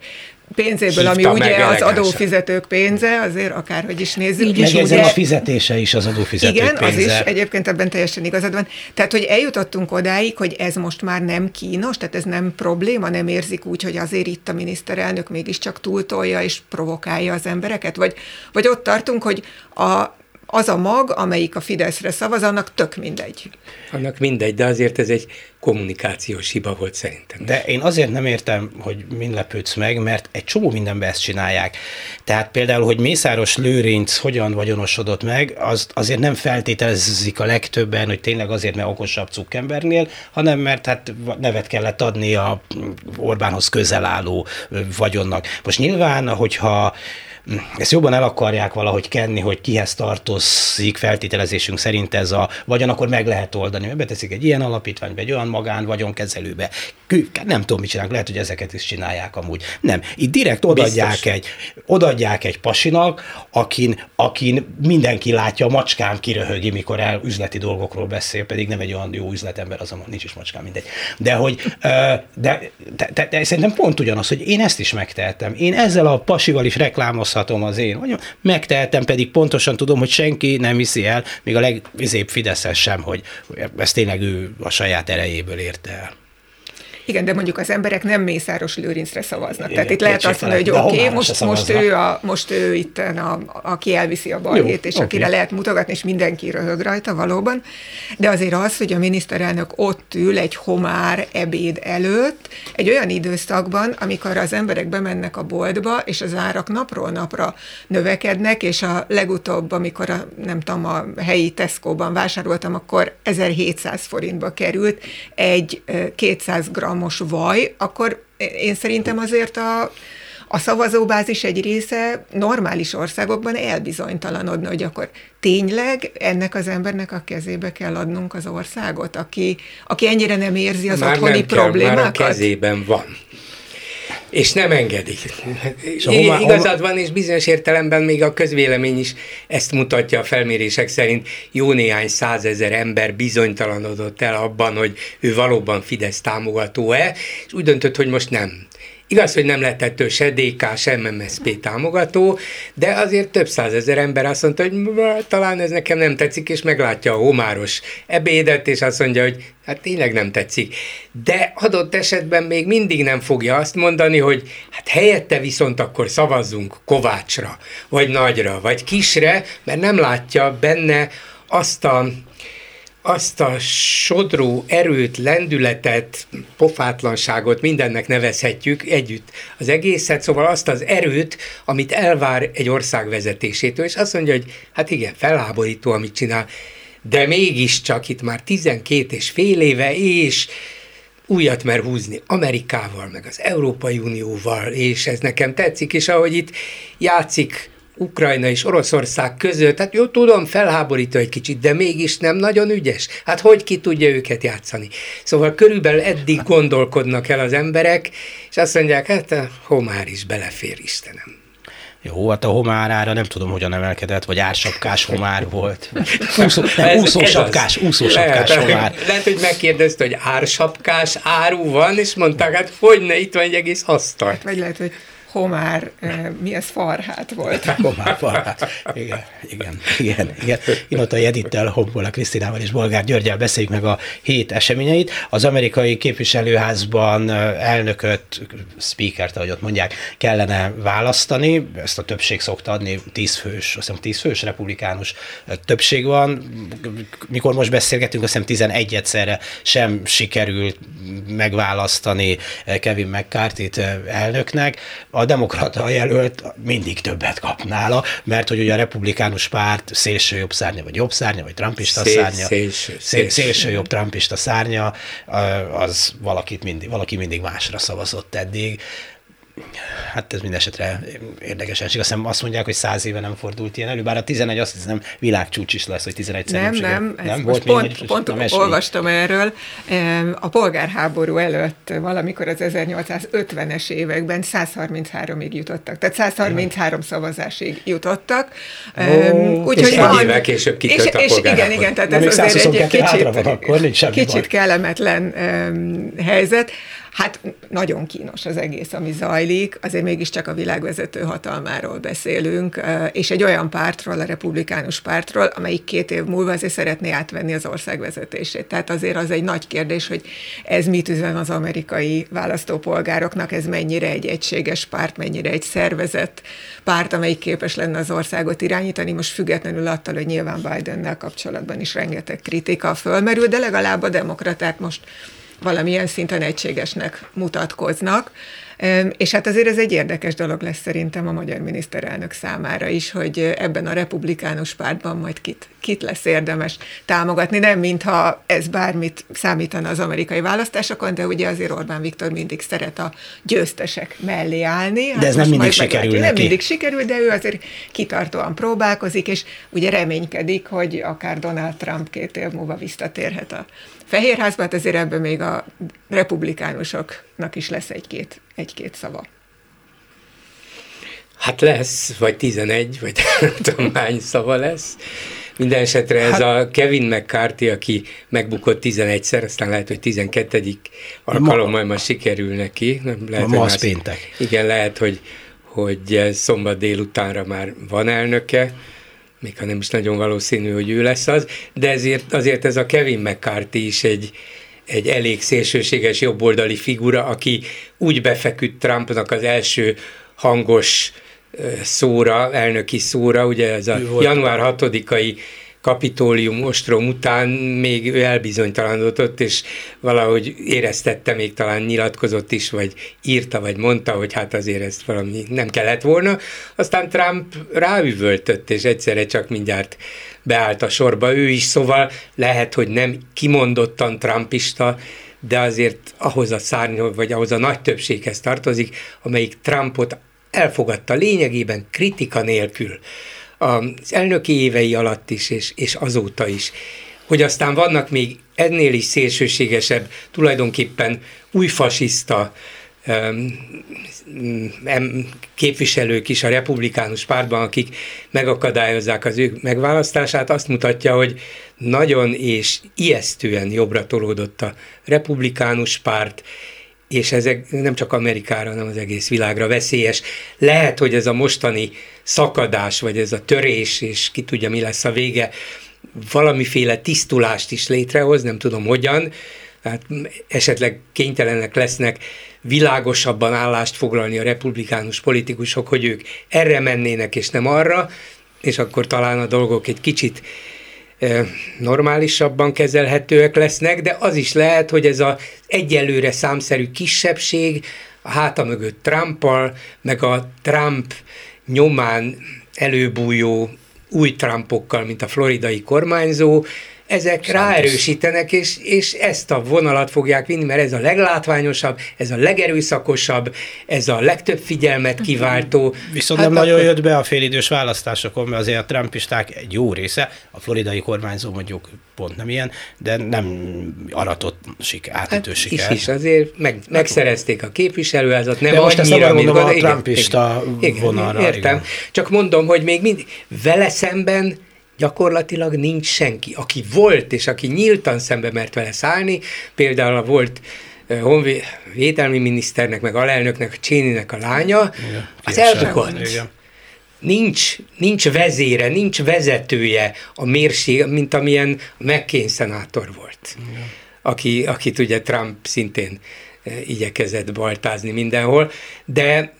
pénzéből, ami ugye az adófizetők pénze, azért akárhogy is nézzük. Így is, ugye, a fizetése is az adófizetők igen, pénze. Igen, az is egyébként ebben teljesen igazad van. Tehát, hogy eljutottunk odáig, hogy ez most már nem kínos, tehát ez nem probléma, nem érzik úgy, hogy azért itt a miniszterelnök mégiscsak túltolja és provokálja az embereket, vagy, vagy ott tartunk, hogy a az a mag, amelyik a Fideszre szavaz, annak tök mindegy. Annak mindegy, de azért ez egy kommunikációs hiba volt szerintem. De én azért nem értem, hogy mind lepődsz meg, mert egy csomó mindenben ezt csinálják. Tehát például, hogy Mészáros Lőrinc hogyan vagyonosodott meg, az azért nem feltételezik a legtöbben, hogy tényleg azért, mert okosabb cukkembernél, hanem mert hát nevet kellett adni a Orbánhoz közel álló vagyonnak. Most nyilván, hogyha ezt jobban el akarják valahogy kenni, hogy kihez tartozik feltételezésünk szerint ez a vagyon, akkor meg lehet oldani. Mert beteszik egy ilyen alapítványba, egy olyan magán vagyonkezelőbe. Nem tudom, mit csinálnak, lehet, hogy ezeket is csinálják amúgy. Nem, itt direkt odadják egy, odadják egy pasinak, akin, akin mindenki látja, a macskám kiröhögi, mikor el üzleti dolgokról beszél, pedig nem egy olyan jó üzletember, azonban nincs is macskám, mindegy. De hogy, de, de, de, de szerintem pont ugyanaz, hogy én ezt is megtehetem. Én ezzel a pasival is reklámozhatom az én vagyom, megtehetem, pedig pontosan tudom, hogy senki nem hiszi el, még a legvizébb Fideszes sem, hogy ezt tényleg ő a saját erejéből érte el. Igen, de mondjuk az emberek nem Mészáros Lőrincre szavaznak. Igen, Tehát itt lehet azt mondani, hogy oké, okay, most, most, ő a, most ő itt, a, aki elviszi a balhét, és okay. akire lehet mutogatni, és mindenki röhög rajta valóban. De azért az, hogy a miniszterelnök ott ül egy homár ebéd előtt, egy olyan időszakban, amikor az emberek bemennek a boltba, és az árak napról napra növekednek, és a legutóbb, amikor a, nem tudom, a helyi Tesco-ban vásároltam, akkor 1700 forintba került egy 200 g most vaj, akkor én szerintem azért a, a szavazóbázis egy része normális országokban elbizonytalanodna, hogy akkor tényleg ennek az embernek a kezébe kell adnunk az országot, aki, aki ennyire nem érzi az már otthoni nem kell, problémákat? Már a kezében van és nem engedik. És a homa, Igazad van, és bizonyos értelemben még a közvélemény is ezt mutatja a felmérések szerint. Jó néhány százezer ember bizonytalanodott el abban, hogy ő valóban Fidesz támogató-e, és úgy döntött, hogy most nem Igaz, hogy nem lett ettől se DK, se MMSZP támogató, de azért több százezer ember azt mondta, hogy talán ez nekem nem tetszik, és meglátja a homáros ebédet, és azt mondja, hogy hát tényleg nem tetszik. De adott esetben még mindig nem fogja azt mondani, hogy hát helyette viszont akkor szavazzunk Kovácsra, vagy Nagyra, vagy Kisre, mert nem látja benne azt a azt a sodró erőt, lendületet, pofátlanságot mindennek nevezhetjük együtt az egészet, szóval azt az erőt, amit elvár egy ország vezetésétől, és azt mondja, hogy hát igen, felháborító, amit csinál, de mégiscsak itt már 12 és fél éve, és újat mer húzni Amerikával, meg az Európai Unióval, és ez nekem tetszik, és ahogy itt játszik Ukrajna és Oroszország között, hát jó, tudom, felháborító egy kicsit, de mégis nem nagyon ügyes. Hát hogy ki tudja őket játszani? Szóval körülbelül eddig gondolkodnak el az emberek, és azt mondják, hát a homár is belefér, Istenem. Jó, hát a homárára nem tudom, hogyan emelkedett, vagy ársapkás homár volt. Úszó, <laughs> nem, úszósapkás, úszósapkás lehet, homár. Lehet, hogy megkérdezte, hogy ársapkás áru van, és mondták, hát hogy ne, itt van egy egész asztal. Vagy lehet, hogy homár, mi ez, farhát volt. <laughs> homár, farhát. Igen, igen, igen. igen. Inotai Edittel, Hombola Krisztinával és Bolgár Györgyel beszéljük meg a hét eseményeit. Az amerikai képviselőházban elnököt, speakert, ahogy ott mondják, kellene választani. Ezt a többség szokta adni, tízfős, azt hiszem tízfős republikánus többség van. Mikor most beszélgetünk, azt hiszem 11 egyszerre sem sikerült megválasztani Kevin McCarthy-t elnöknek a demokrata jelölt mindig többet kap nála, mert hogy ugye a republikánus párt szélső jobb szárnya, vagy jobb szárnya, vagy trumpista Szél, szárnya, szélső, szélső, szélső jobb trumpista szárnya, az valakit mindig, valaki mindig másra szavazott eddig hát ez mindesetre érdekes Azt hiszem azt mondják, hogy száz éve nem fordult ilyen elő, bár a 11 azt hiszem világcsúcs is lesz, hogy 11 Nem, nem, nem volt pont, pont nem olvastam erről. A polgárháború előtt valamikor az 1850-es években 133-ig jutottak, tehát 133 szavazásig jutottak. Oh, Úgyhogy van, évvel később és, a és igen, igen, tehát ez azért egy kicsit, van, akkor nincs kicsit kellemetlen helyzet. Hát nagyon kínos az egész, ami zajlik, azért mégiscsak a világvezető hatalmáról beszélünk, és egy olyan pártról, a republikánus pártról, amelyik két év múlva azért szeretné átvenni az ország vezetését. Tehát azért az egy nagy kérdés, hogy ez mit üzen az amerikai választópolgároknak, ez mennyire egy egységes párt, mennyire egy szervezett párt, amelyik képes lenne az országot irányítani, most függetlenül attól, hogy nyilván Bidennel kapcsolatban is rengeteg kritika fölmerül, de legalább a demokraták most valamilyen szinten egységesnek mutatkoznak. És hát azért ez egy érdekes dolog lesz szerintem a magyar miniszterelnök számára is, hogy ebben a republikánus pártban majd kit, kit lesz érdemes támogatni. Nem mintha ez bármit számítana az amerikai választásokon, de ugye azért Orbán Viktor mindig szeret a győztesek mellé állni. Hát de ez nem mindig sikerül neki. Nem mindig sikerül, de ő azért kitartóan próbálkozik, és ugye reménykedik, hogy akár Donald Trump két év múlva visszatérhet a Fehérházba, hát azért ebben még a republikánusoknak is lesz egy-két, egy-két szava. Hát lesz, vagy 11, vagy <laughs> nem tudom hány szava lesz. Minden esetre ez hát, a Kevin McCarthy, aki megbukott 11-szer, aztán lehet, hogy 12. alkalommal ma, sikerül neki. Nem, lehet, ma az péntek. Igen, lehet, hogy, hogy szombat délutánra már van elnöke, még ha nem is nagyon valószínű, hogy ő lesz az, de ezért, azért ez a Kevin McCarthy is egy, egy elég szélsőséges jobboldali figura, aki úgy befeküdt Trumpnak az első hangos szóra, elnöki szóra, ugye ez a január 6-ai kapitólium ostrom után még ő elbizonytalanodott, és valahogy éreztette, még talán nyilatkozott is, vagy írta, vagy mondta, hogy hát azért ezt valami nem kellett volna. Aztán Trump ráüvöltött, és egyszerre csak mindjárt beállt a sorba ő is, szóval lehet, hogy nem kimondottan trumpista, de azért ahhoz a szárny, vagy ahhoz a nagy többséghez tartozik, amelyik Trumpot elfogadta lényegében kritika nélkül az elnöki évei alatt is, és, és azóta is. Hogy aztán vannak még ennél is szélsőségesebb, tulajdonképpen újfasiszta képviselők is a republikánus pártban, akik megakadályozzák az ő megválasztását, azt mutatja, hogy nagyon és ijesztően jobbra tolódott a republikánus párt, és ez nem csak Amerikára, hanem az egész világra veszélyes. Lehet, hogy ez a mostani szakadás, vagy ez a törés, és ki tudja, mi lesz a vége, valamiféle tisztulást is létrehoz, nem tudom hogyan, tehát esetleg kénytelenek lesznek világosabban állást foglalni a republikánus politikusok, hogy ők erre mennének és nem arra, és akkor talán a dolgok egy kicsit normálisabban kezelhetőek lesznek, de az is lehet, hogy ez az egyelőre számszerű kisebbség a háta mögött Trumpal, meg a Trump nyomán előbújó új Trumpokkal, mint a floridai kormányzó, ezek Santos. ráerősítenek, és, és ezt a vonalat fogják vinni, mert ez a leglátványosabb, ez a legerőszakosabb, ez a legtöbb figyelmet kiváltó. Viszont hát nem akkor... nagyon jött be a félidős választásokon, mert azért a trumpisták egy jó része, a floridai kormányzó mondjuk pont nem ilyen, de nem aratott sik, átütő hát siker. Is, is azért meg, megszerezték a képviselőházat, nem de most annyira, mondom a trumpista igen, vonalra. Értem, igen. csak mondom, hogy még mindig vele szemben gyakorlatilag nincs senki. Aki volt, és aki nyíltan szembe mert vele szállni, például a volt honvédelmi miniszternek, meg alelnöknek, Cséninek a lánya, Igen, az elbukott. Nincs, nincs vezére, nincs vezetője a mérség, mint amilyen McCain szenátor volt, Igen. aki, akit ugye Trump szintén igyekezett baltázni mindenhol, de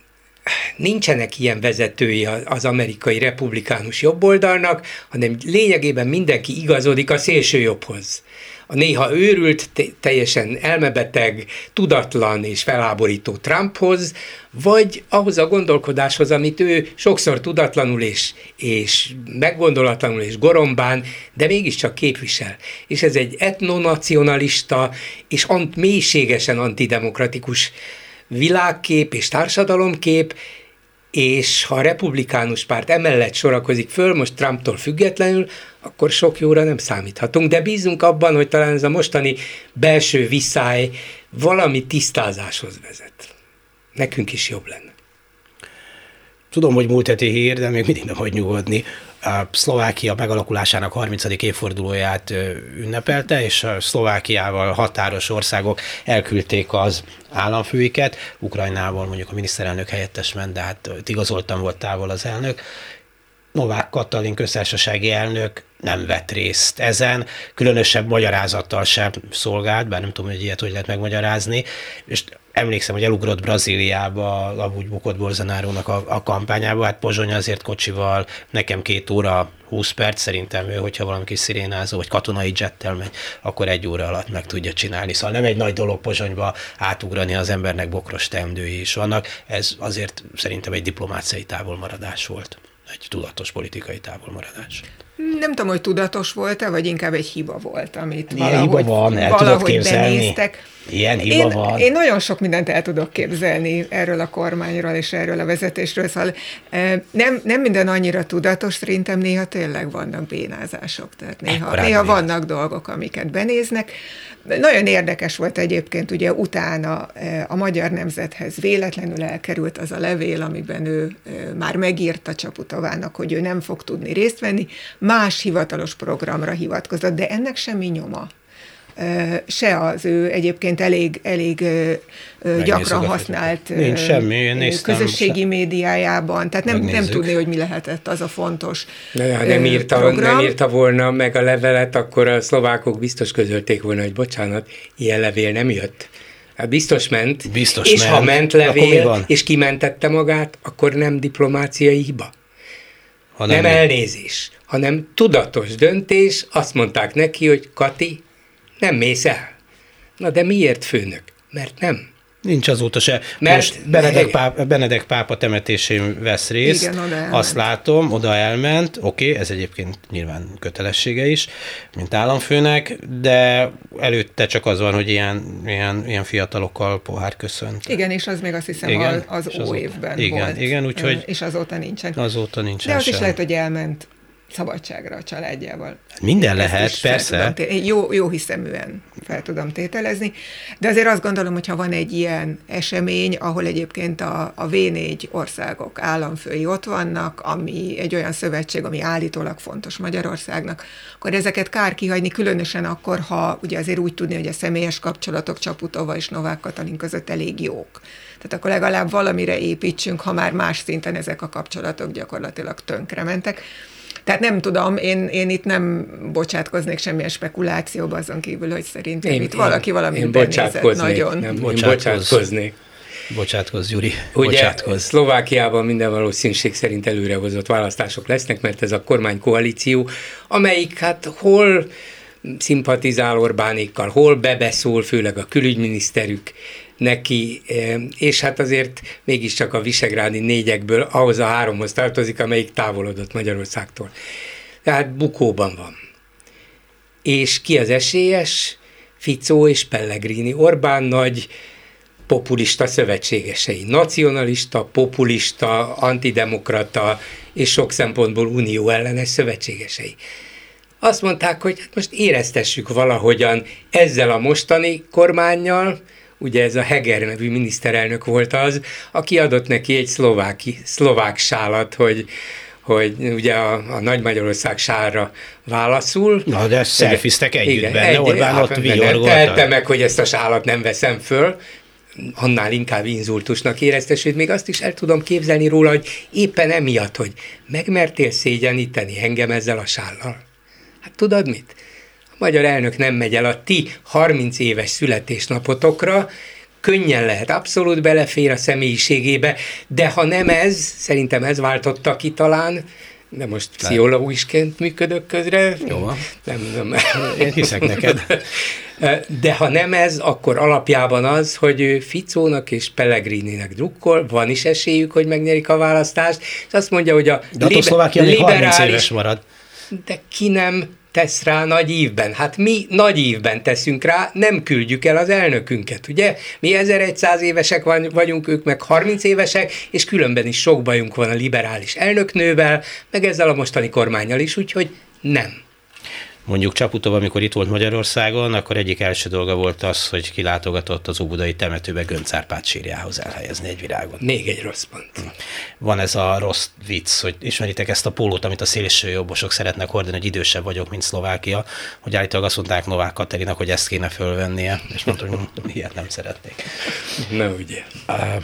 nincsenek ilyen vezetői az amerikai republikánus jobboldalnak, hanem lényegében mindenki igazodik a szélső jobbhoz. A néha őrült, teljesen elmebeteg, tudatlan és feláborító Trumphoz, vagy ahhoz a gondolkodáshoz, amit ő sokszor tudatlanul és, és meggondolatlanul és gorombán, de mégiscsak képvisel. És ez egy etnonacionalista és ant, mélységesen antidemokratikus világkép és társadalomkép, és ha a republikánus párt emellett sorakozik föl, most Trumptól függetlenül, akkor sok jóra nem számíthatunk, de bízunk abban, hogy talán ez a mostani belső viszály valami tisztázáshoz vezet. Nekünk is jobb lenne. Tudom, hogy múlt heti hír, de még mindig nem hagy nyugodni Szlovákia megalakulásának 30. évfordulóját ünnepelte, és a Szlovákiával határos országok elküldték az államfőiket, Ukrajnával mondjuk a miniszterelnök helyettes ment, de hát igazoltan volt távol az elnök, Novák Katalin köztársasági elnök nem vett részt ezen, különösebb magyarázattal sem szolgált, bár nem tudom, hogy ilyet hogy lehet megmagyarázni, és emlékszem, hogy elugrott Brazíliába, amúgy bukott Bolsonarónak a, a kampányába, hát Pozsony azért kocsival, nekem két óra, 20 perc, szerintem ő, hogyha valami kis szirénázó, vagy katonai jettel megy, akkor egy óra alatt meg tudja csinálni. Szóval nem egy nagy dolog Pozsonyba átugrani, az embernek bokros teendői is vannak, ez azért szerintem egy diplomáciai távolmaradás volt egy tudatos politikai távolmaradás. Nem tudom, hogy tudatos volt-e, vagy inkább egy hiba volt, amit Ilyen valahogy, hiba van, el valahogy benéztek. Ilyen hiba én, van. Én nagyon sok mindent el tudok képzelni erről a kormányról és erről a vezetésről, szóval nem, nem minden annyira tudatos, szerintem néha tényleg vannak bénázások, tehát néha, néha vannak dolgok, amiket benéznek. Nagyon érdekes volt egyébként, ugye utána a magyar nemzethez véletlenül elkerült az a levél, amiben ő már megírta Csaputavának, hogy ő nem fog tudni részt venni, más hivatalos programra hivatkozott, de ennek semmi nyoma se az ő egyébként elég, elég gyakran használt Nincs semmi, közösségi sem. médiájában, tehát nem, nem tudni, hogy mi lehetett az a fontos De ha nem írta, program. nem írta volna meg a levelet, akkor a szlovákok biztos közölték volna, hogy bocsánat, ilyen levél nem jött. Hát biztos ment, biztos és ment. ha ment levél, és kimentette magát, akkor nem diplomáciai hiba. Ha nem, nem elnézés, hanem tudatos döntés, azt mondták neki, hogy Kati, nem mész el. Na de miért főnök? Mert nem. Nincs azóta se. Mert Most Benedek, pápa, Benedek pápa temetésén vesz részt, Igen, oda azt látom, oda elment, oké, okay, ez egyébként nyilván kötelessége is, mint államfőnek, de előtte csak az van, hogy ilyen, ilyen, ilyen fiatalokkal pohár köszönt. Igen, és az még azt hiszem igen, az, az ó évben igen, volt. Igen, úgyhogy... És azóta nincsen. Azóta nincsen De az sem. is lehet, hogy elment szabadságra a családjával. Minden Ezt lehet, persze. Jó, jó hiszeműen fel tudom tételezni, de azért azt gondolom, hogy ha van egy ilyen esemény, ahol egyébként a, a V4 országok államfői ott vannak, ami egy olyan szövetség, ami állítólag fontos Magyarországnak, akkor ezeket kár kihagyni, különösen akkor, ha ugye azért úgy tudni, hogy a személyes kapcsolatok Csaputova és Novák Katalin között elég jók. Tehát akkor legalább valamire építsünk, ha már más szinten ezek a kapcsolatok gyakorlatilag tönkrementek. Tehát nem tudom, én, én itt nem bocsátkoznék semmilyen spekulációba azon kívül, hogy szerintem én, itt én, valaki valami én nézett nagyon. Nem, én bocsátkoznék. Bocsátkozz, Gyuri. Ugye bocsátkozz. Szlovákiában minden valószínűség szerint előrehozott választások lesznek, mert ez a kormánykoalíció, amelyik hát hol szimpatizál Orbánékkal, hol bebeszól, főleg a külügyminiszterük neki, és hát azért mégiscsak a visegrádi négyekből ahhoz a háromhoz tartozik, amelyik távolodott Magyarországtól. Tehát bukóban van. És ki az esélyes? Ficó és Pellegrini. Orbán nagy populista szövetségesei. Nacionalista, populista, antidemokrata és sok szempontból unió ellenes szövetségesei. Azt mondták, hogy hát most éreztessük valahogyan ezzel a mostani kormányjal, ugye ez a Heger nevű miniszterelnök volt az, aki adott neki egy szlováki, szlovák sálat, hogy hogy ugye a, a Nagy Magyarország sárra válaszul. Na, de szelfiztek együtt benne, egy, Orbán hát, ott vigyorgolta. meg, hogy ezt a sálat nem veszem föl, annál inkább inzultusnak éreztesült, még azt is el tudom képzelni róla, hogy éppen emiatt, hogy megmertél szégyeníteni engem ezzel a sállal. Hát tudod mit? Magyar elnök nem megy el a ti 30 éves születésnapotokra, könnyen lehet, abszolút belefér a személyiségébe, de ha nem ez, szerintem ez váltotta ki talán, de most pszichológusként működök közre. Jó Nem, nem. Én hiszek neked. <laughs> De ha nem ez, akkor alapjában az, hogy Ficónak és Pellegrininek drukkol, van is esélyük, hogy megnyerik a választást, és azt mondja, hogy a, liber- liberális... éves marad. De ki nem tesz rá nagy ívben. Hát mi nagy ívben teszünk rá, nem küldjük el az elnökünket, ugye? Mi 1100 évesek vagyunk, ők meg 30 évesek, és különben is sok bajunk van a liberális elnöknővel, meg ezzel a mostani kormányjal is, úgyhogy nem mondjuk Csaputov, amikor itt volt Magyarországon, akkor egyik első dolga volt az, hogy kilátogatott az óbudai temetőbe Göncárpát sírjához elhelyezni egy virágot. Még egy rossz pont. Van ez a rossz vicc, hogy ismeritek ezt a pólót, amit a szélső jobbosok szeretnek hordani, hogy idősebb vagyok, mint Szlovákia, hogy állítólag azt mondták Novák Katerinak, hogy ezt kéne fölvennie, és mondta, hogy ilyet nem szeretnék. Na ugye. Uh,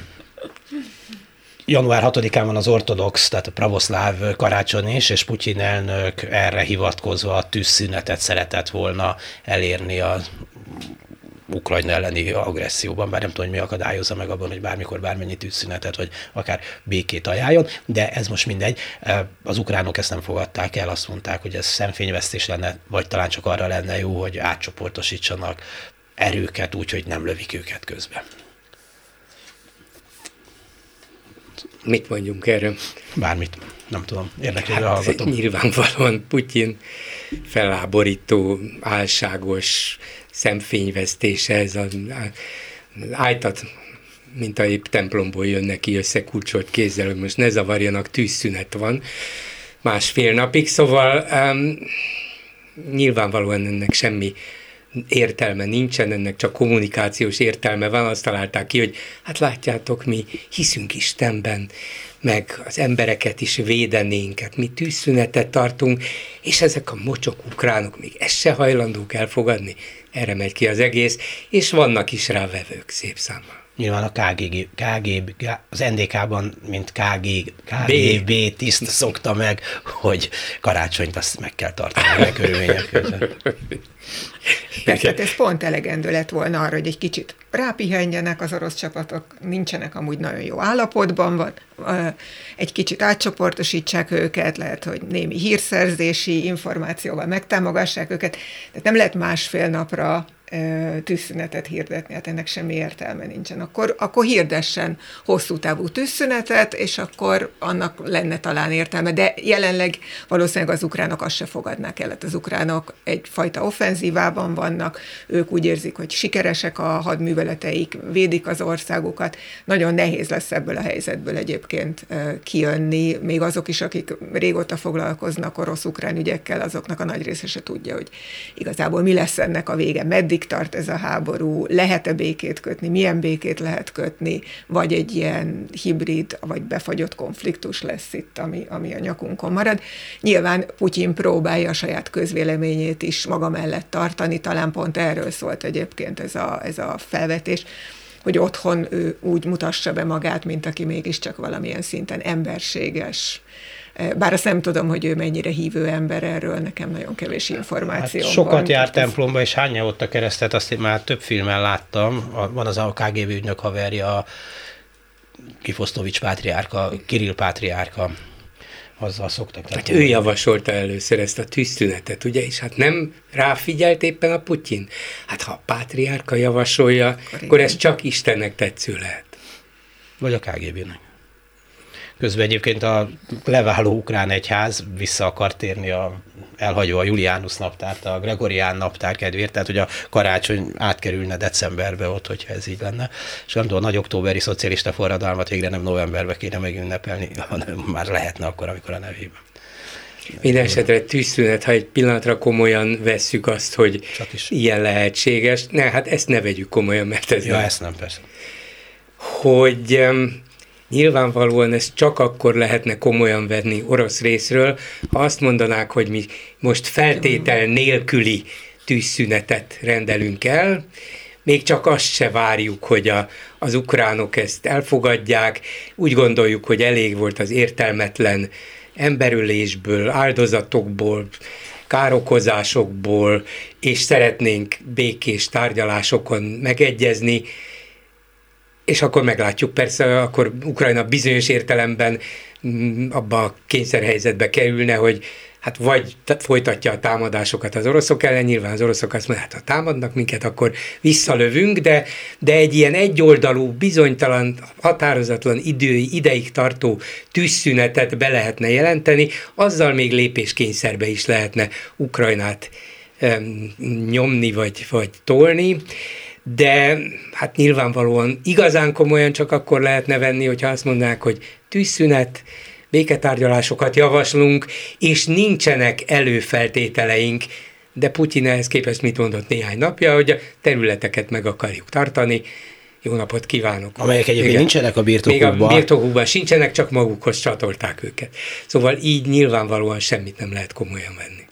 január 6-án van az ortodox, tehát a pravoszláv karácsony is, és Putyin elnök erre hivatkozva a tűzszünetet szeretett volna elérni a Ukrajna elleni agresszióban, bár nem tudom, hogy mi akadályozza meg abban, hogy bármikor bármennyi tűzszünetet, vagy akár békét ajánljon, de ez most mindegy. Az ukránok ezt nem fogadták el, azt mondták, hogy ez szemfényvesztés lenne, vagy talán csak arra lenne jó, hogy átcsoportosítsanak erőket úgy, hogy nem lövik őket közben. Mit mondjunk erről? Bármit, nem tudom, érdekel hát, hallgatom. Nyilvánvalóan Putyin feláborító, álságos szemfényvesztése, ez az ájtat, mint a épp templomból jön neki összekulcsolt kézzel, hogy most ne zavarjanak, tűzszünet van másfél napig, szóval um, nyilvánvalóan ennek semmi értelme nincsen, ennek csak kommunikációs értelme van, azt találták ki, hogy hát látjátok, mi hiszünk Istenben, meg az embereket is védenénk, hát mi tűzszünetet tartunk, és ezek a mocsok ukránok még ezt se hajlandók elfogadni, erre megy ki az egész, és vannak is rá vevők szép számmal. Nyilván a KGB, KGB az NDK-ban, mint KG, KGB tiszt szokta meg, hogy karácsonyt azt meg kell tartani a körülmények között. <laughs> Tehát ez pont elegendő lett volna arra, hogy egy kicsit rápihenjenek az orosz csapatok, nincsenek amúgy nagyon jó állapotban, van, egy kicsit átcsoportosítsák őket, lehet, hogy némi hírszerzési információval megtámogassák őket, tehát nem lehet másfél napra tűzszünetet hirdetni, hát ennek semmi értelme nincsen. Akkor, akkor hirdessen hosszú távú tűzszünetet, és akkor annak lenne talán értelme, de jelenleg valószínűleg az ukránok azt se fogadnák el. Hát az ukránok egyfajta offenzívában vannak, ők úgy érzik, hogy sikeresek a hadműveleteik, védik az országukat. Nagyon nehéz lesz ebből a helyzetből egyébként kijönni, még azok is, akik régóta foglalkoznak orosz-ukrán ügyekkel, azoknak a nagy része se tudja, hogy igazából mi lesz ennek a vége, meddig tart ez a háború, lehet-e békét kötni, milyen békét lehet kötni, vagy egy ilyen hibrid, vagy befagyott konfliktus lesz itt, ami, ami a nyakunkon marad. Nyilván Putyin próbálja a saját közvéleményét is maga mellett tartani, talán pont erről szólt egyébként ez a, ez a felvetés, hogy otthon ő úgy mutassa be magát, mint aki mégiscsak valamilyen szinten emberséges, bár azt nem tudom, hogy ő mennyire hívő ember erről, nekem nagyon kevés információ hát Sokat van, jár templomba, és hányja ott a keresztet, azt én már több filmen láttam. Van az a KGB ügynök haverja, Kifosztovics pátriárka, Kirill pátriárka, azzal szoktak. Hát ő javasolta először ezt a tűztünetet, ugye, és hát nem ráfigyelt éppen a Putyin. Hát ha a pátriárka javasolja, akkor, akkor ez csak Istennek tetsző lehet. Vagy a KGB-nek. Közben egyébként a leváló ukrán egyház vissza akar térni a elhagyó a Juliánus naptárt, a Gregorián naptár kedvéért, tehát hogy a karácsony átkerülne decemberbe ott, hogyha ez így lenne. És nem tudom, a nagy októberi szocialista forradalmat végre nem novemberbe kéne megünnepelni, <laughs> hanem már lehetne akkor, amikor a nevében. Minden esetre tűzszünet, ha egy pillanatra komolyan vesszük azt, hogy ilyen lehetséges. Ne, hát ezt ne vegyük komolyan, mert ez ja, nem. ezt nem, persze. Hogy um, Nyilvánvalóan ezt csak akkor lehetne komolyan venni orosz részről, ha azt mondanák, hogy mi most feltétel nélküli tűzszünetet rendelünk el, még csak azt se várjuk, hogy a, az ukránok ezt elfogadják. Úgy gondoljuk, hogy elég volt az értelmetlen emberülésből, áldozatokból, károkozásokból, és szeretnénk békés tárgyalásokon megegyezni és akkor meglátjuk, persze akkor Ukrajna bizonyos értelemben mm, abba a kényszerhelyzetbe kerülne, hogy hát vagy folytatja a támadásokat az oroszok ellen, nyilván az oroszok azt mondják, hát ha támadnak minket, akkor visszalövünk, de, de egy ilyen egyoldalú, bizonytalan, határozatlan idő, ideig tartó tűzszünetet be lehetne jelenteni, azzal még lépéskényszerbe is lehetne Ukrajnát um, nyomni vagy, vagy tolni de hát nyilvánvalóan igazán komolyan csak akkor lehetne venni, hogyha azt mondanák, hogy tűzszünet, béketárgyalásokat javaslunk, és nincsenek előfeltételeink, de Putyin ehhez képest mit mondott néhány napja, hogy a területeket meg akarjuk tartani, jó napot kívánok! Amelyek egyébként Igen. nincsenek a birtokukban. Még a birtokukban sincsenek, csak magukhoz csatolták őket. Szóval így nyilvánvalóan semmit nem lehet komolyan venni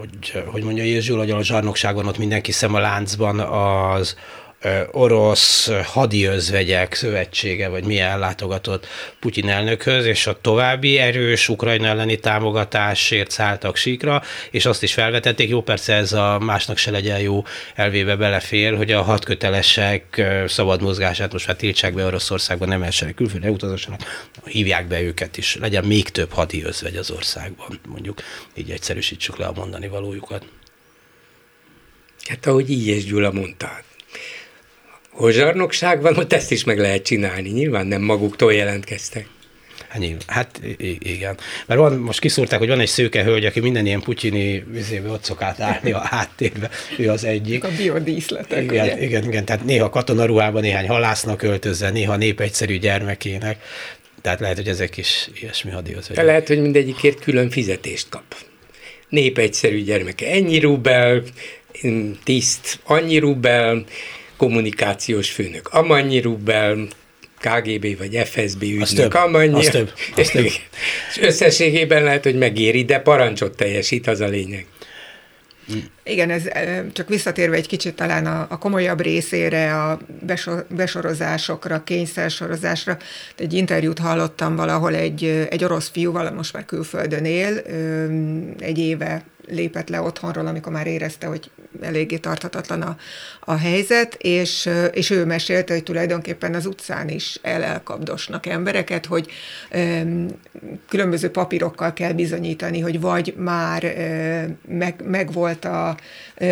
hogy, hogy mondja Jézsül, hogy a zsarnokságon ott mindenki szem a láncban az orosz hadiözvegyek szövetsége, vagy mi ellátogatott Putyin elnökhöz, és a további erős Ukrajna elleni támogatásért szálltak síkra, és azt is felvetették, jó persze ez a másnak se legyen jó elvébe belefér, hogy a hadkötelesek szabad mozgását most már tiltsák be Oroszországban, nem essenek külföldre utazassanak, hívják be őket is, legyen még több hadiözvegy az országban, mondjuk. Így egyszerűsítsük le a mondani valójukat. Hát ahogy így és Gyula mondta, hol zsarnokság van, ott ezt is meg lehet csinálni. Nyilván nem maguktól jelentkeztek. Hát, hát igen. Mert van, most kiszúrták, hogy van egy szőke hölgy, aki minden ilyen putyini vizébe ott szokát állni a háttérbe. Ő az egyik. A biodíszletek, igen, ugye? igen, igen, tehát néha katonaruhában néhány halásznak öltözve, néha nép egyszerű gyermekének. Tehát lehet, hogy ezek is ilyesmi hadihoz. De lehet, hogy mindegyikért külön fizetést kap. Nép egyszerű gyermeke ennyi rubel, tiszt annyi rubel, kommunikációs főnök amannyi rubel, KGB vagy FSB ügynök az több, amannyi. Az több, az <laughs> több. És összességében lehet, hogy megéri, de parancsot teljesít, az a lényeg. Igen, ez csak visszatérve egy kicsit talán a, a komolyabb részére, a besor, besorozásokra, kényszersorozásra. Egy interjút hallottam valahol egy, egy orosz fiúval, most már külföldön él, egy éve lépett le otthonról, amikor már érezte, hogy eléggé tarthatatlan a, a helyzet, és, és ő mesélte, hogy tulajdonképpen az utcán is elelkapdosnak embereket, hogy um, különböző papírokkal kell bizonyítani, hogy vagy már uh, meg, meg volt a,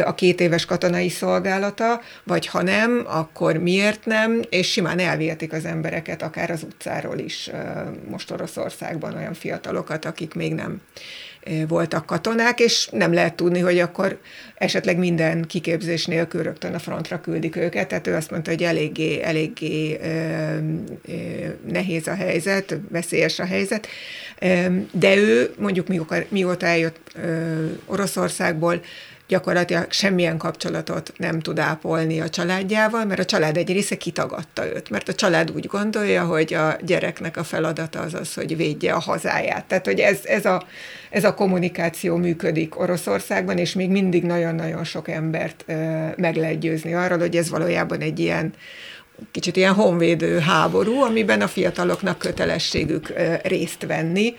a két éves katonai szolgálata, vagy ha nem, akkor miért nem, és simán elvihetik az embereket, akár az utcáról is most Oroszországban olyan fiatalokat, akik még nem voltak katonák, és nem lehet tudni, hogy akkor esetleg minden kiképzés nélkül rögtön a frontra küldik őket, tehát ő azt mondta, hogy eléggé, eléggé nehéz a helyzet, veszélyes a helyzet, de ő mondjuk mióta eljött Oroszországból, gyakorlatilag semmilyen kapcsolatot nem tud ápolni a családjával, mert a család egy része kitagadta őt, mert a család úgy gondolja, hogy a gyereknek a feladata az az, hogy védje a hazáját. Tehát, hogy ez, ez, a, ez a kommunikáció működik Oroszországban, és még mindig nagyon-nagyon sok embert meg lehet győzni arról, hogy ez valójában egy ilyen kicsit ilyen honvédő háború, amiben a fiataloknak kötelességük részt venni,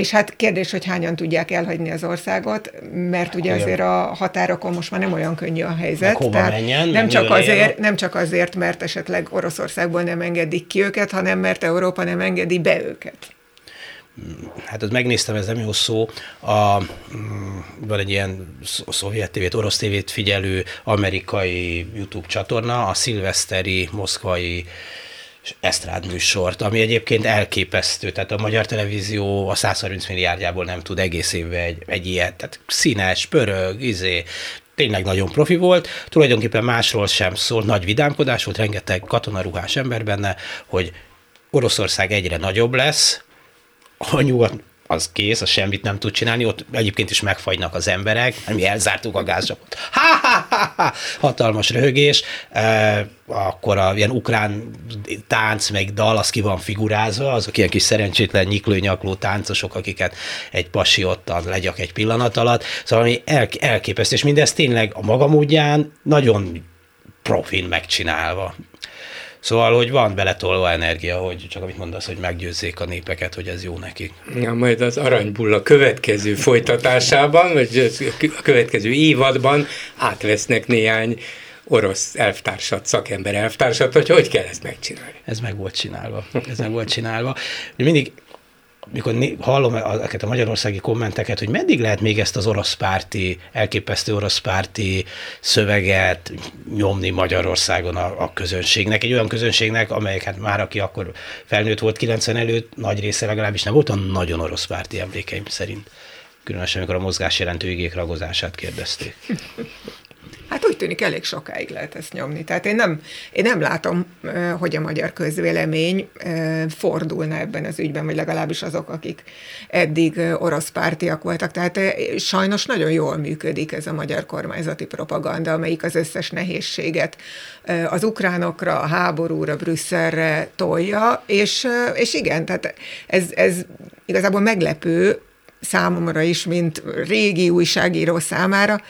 és hát kérdés, hogy hányan tudják elhagyni az országot, mert ugye azért a határokon most már nem olyan könnyű a helyzet. Tehát menjen, nem, csak azért, nem csak azért, mert esetleg Oroszországból nem engedik ki őket, hanem mert Európa nem engedi be őket. Hát ott megnéztem, ez nem jó szó. A, mm, van egy ilyen szovjet tévét, orosz tévét figyelő amerikai YouTube csatorna, a szilveszteri, moszkvai esztrád műsort, ami egyébként elképesztő, tehát a magyar televízió a 130 milliárdjából nem tud egész évben egy, egy ilyet, tehát színes, pörög, izé, tényleg nagyon profi volt, tulajdonképpen másról sem szól, nagy vidámkodás volt, rengeteg katonaruhás ember benne, hogy Oroszország egyre nagyobb lesz, a nyugat az kész, az semmit nem tud csinálni, ott egyébként is megfagynak az emberek, mi elzártuk a gázcsapot. Ha, ha, ha, ha, hatalmas röhögés, e, akkor a ilyen ukrán tánc, meg dal, az ki van figurázva, azok ilyen kis szerencsétlen nyiklő-nyakló táncosok, akiket egy pasi ottan legyak egy pillanat alatt, szóval ami el, elképesztő, és mindez tényleg a maga módján nagyon profin megcsinálva. Szóval, hogy van beletolva energia, hogy csak amit mondasz, hogy meggyőzzék a népeket, hogy ez jó nekik. Ja, majd az aranybulla következő folytatásában, vagy a következő évadban átvesznek néhány orosz elvtársat, szakember elvtársat, hogy hogy kell ezt megcsinálni. Ez meg volt csinálva. Ez meg volt csinálva. Mindig mikor hallom ezeket a magyarországi kommenteket, hogy meddig lehet még ezt az orosz párti, elképesztő orosz párti szöveget nyomni Magyarországon a, a közönségnek, egy olyan közönségnek, amelyek hát már aki akkor felnőtt volt 90 előtt, nagy része legalábbis nem volt a nagyon orosz párti emlékeim szerint. Különösen, amikor a mozgás jelentő igék ragozását kérdezték. Hát úgy tűnik, elég sokáig lehet ezt nyomni. Tehát én nem, én nem látom, hogy a magyar közvélemény fordulna ebben az ügyben, vagy legalábbis azok, akik eddig orosz pártiak voltak. Tehát sajnos nagyon jól működik ez a magyar kormányzati propaganda, amelyik az összes nehézséget az ukránokra, a háborúra, Brüsszelre tolja, és, és igen, tehát ez, ez igazából meglepő számomra is, mint régi újságíró számára,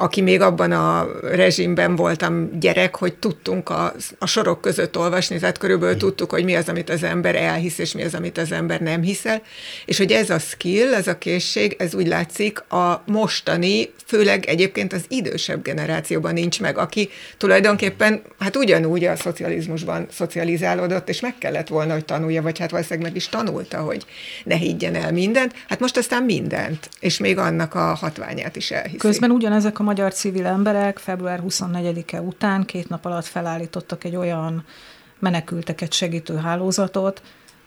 aki még abban a rezsimben voltam gyerek, hogy tudtunk a, a sorok között olvasni, tehát körülbelül tudtuk, hogy mi az, amit az ember elhisz, és mi az, amit az ember nem hiszel, és hogy ez a skill, ez a készség, ez úgy látszik a mostani, főleg egyébként az idősebb generációban nincs meg, aki tulajdonképpen hát ugyanúgy a szocializmusban szocializálódott, és meg kellett volna, hogy tanulja, vagy hát valószínűleg meg is tanulta, hogy ne higgyen el mindent, hát most aztán mindent, és még annak a hatványát is elhiszi. Közben ugyanezek a magyar civil emberek február 24-e után két nap alatt felállítottak egy olyan menekülteket segítő hálózatot,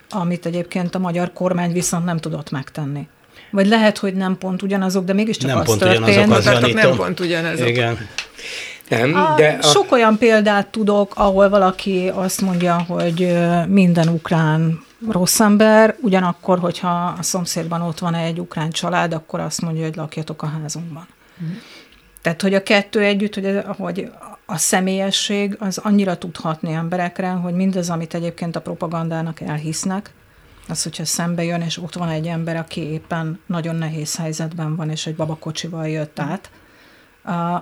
amit egyébként a magyar kormány viszont nem tudott megtenni. Vagy lehet, hogy nem pont ugyanazok, de mégiscsak nem az pont történt. Ugyanazok az nem pont ugyanazok. Igen. Nem, a, de a... Sok olyan példát tudok, ahol valaki azt mondja, hogy minden ukrán rossz ember, ugyanakkor, hogyha a szomszédban ott van egy ukrán család, akkor azt mondja, hogy lakjatok a házunkban. Mm. Tehát, hogy a kettő együtt, hogy, hogy a személyesség az annyira tudhatni emberekre, hogy mindaz, amit egyébként a propagandának elhisznek, az, hogyha szembe jön, és ott van egy ember, aki éppen nagyon nehéz helyzetben van, és egy babakocsival jött át,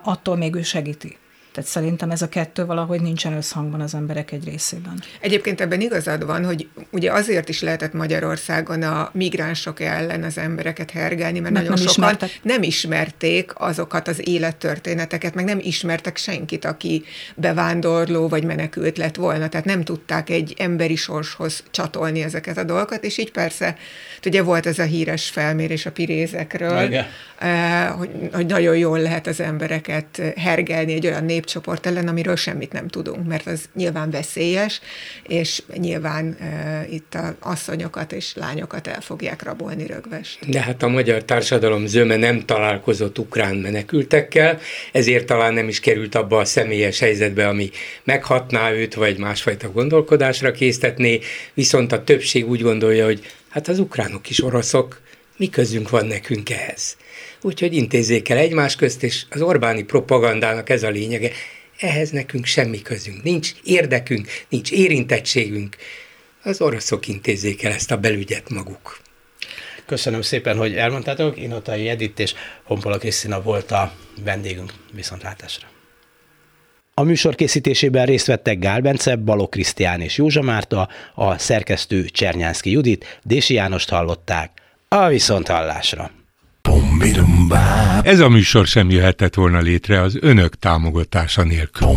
attól még ő segíti. Tehát szerintem ez a kettő valahogy nincsen összhangban az emberek egy részében. Egyébként ebben igazad van, hogy ugye azért is lehetett Magyarországon a migránsok ellen az embereket hergelni, mert, mert nagyon nem sokan ismertek. nem ismerték azokat az élettörténeteket, meg nem ismertek senkit, aki bevándorló vagy menekült lett volna, tehát nem tudták egy emberi sorshoz csatolni ezeket a dolgokat, és így persze, ugye volt ez a híres felmérés a pirézekről, eh, hogy, hogy nagyon jól lehet az embereket hergelni egy olyan népcsoport ellen, amiről semmit nem tudunk, mert az nyilván veszélyes, és nyilván e, itt a asszonyokat és lányokat el fogják rabolni rögvest. De hát a magyar társadalom zöme nem találkozott ukrán menekültekkel, ezért talán nem is került abba a személyes helyzetbe, ami meghatná őt, vagy másfajta gondolkodásra késztetné, viszont a többség úgy gondolja, hogy hát az ukránok is oroszok, mi közünk van nekünk ehhez? Úgyhogy intézzék el egymás közt, és az Orbáni propagandának ez a lényege. Ehhez nekünk semmi közünk, nincs érdekünk, nincs érintettségünk. Az oroszok intézzék el ezt a belügyet maguk. Köszönöm szépen, hogy elmondtátok. Inotai Edith és Honpola Krisztina volt a vendégünk. Viszontlátásra. A műsor készítésében részt vettek Gál Bence, Baló Krisztián és Józsa Márta, a szerkesztő Csernyánszki Judit, Dési Jánost hallották. A viszonthallásra! Ez a műsor sem jöhetett volna létre az önök támogatása nélkül.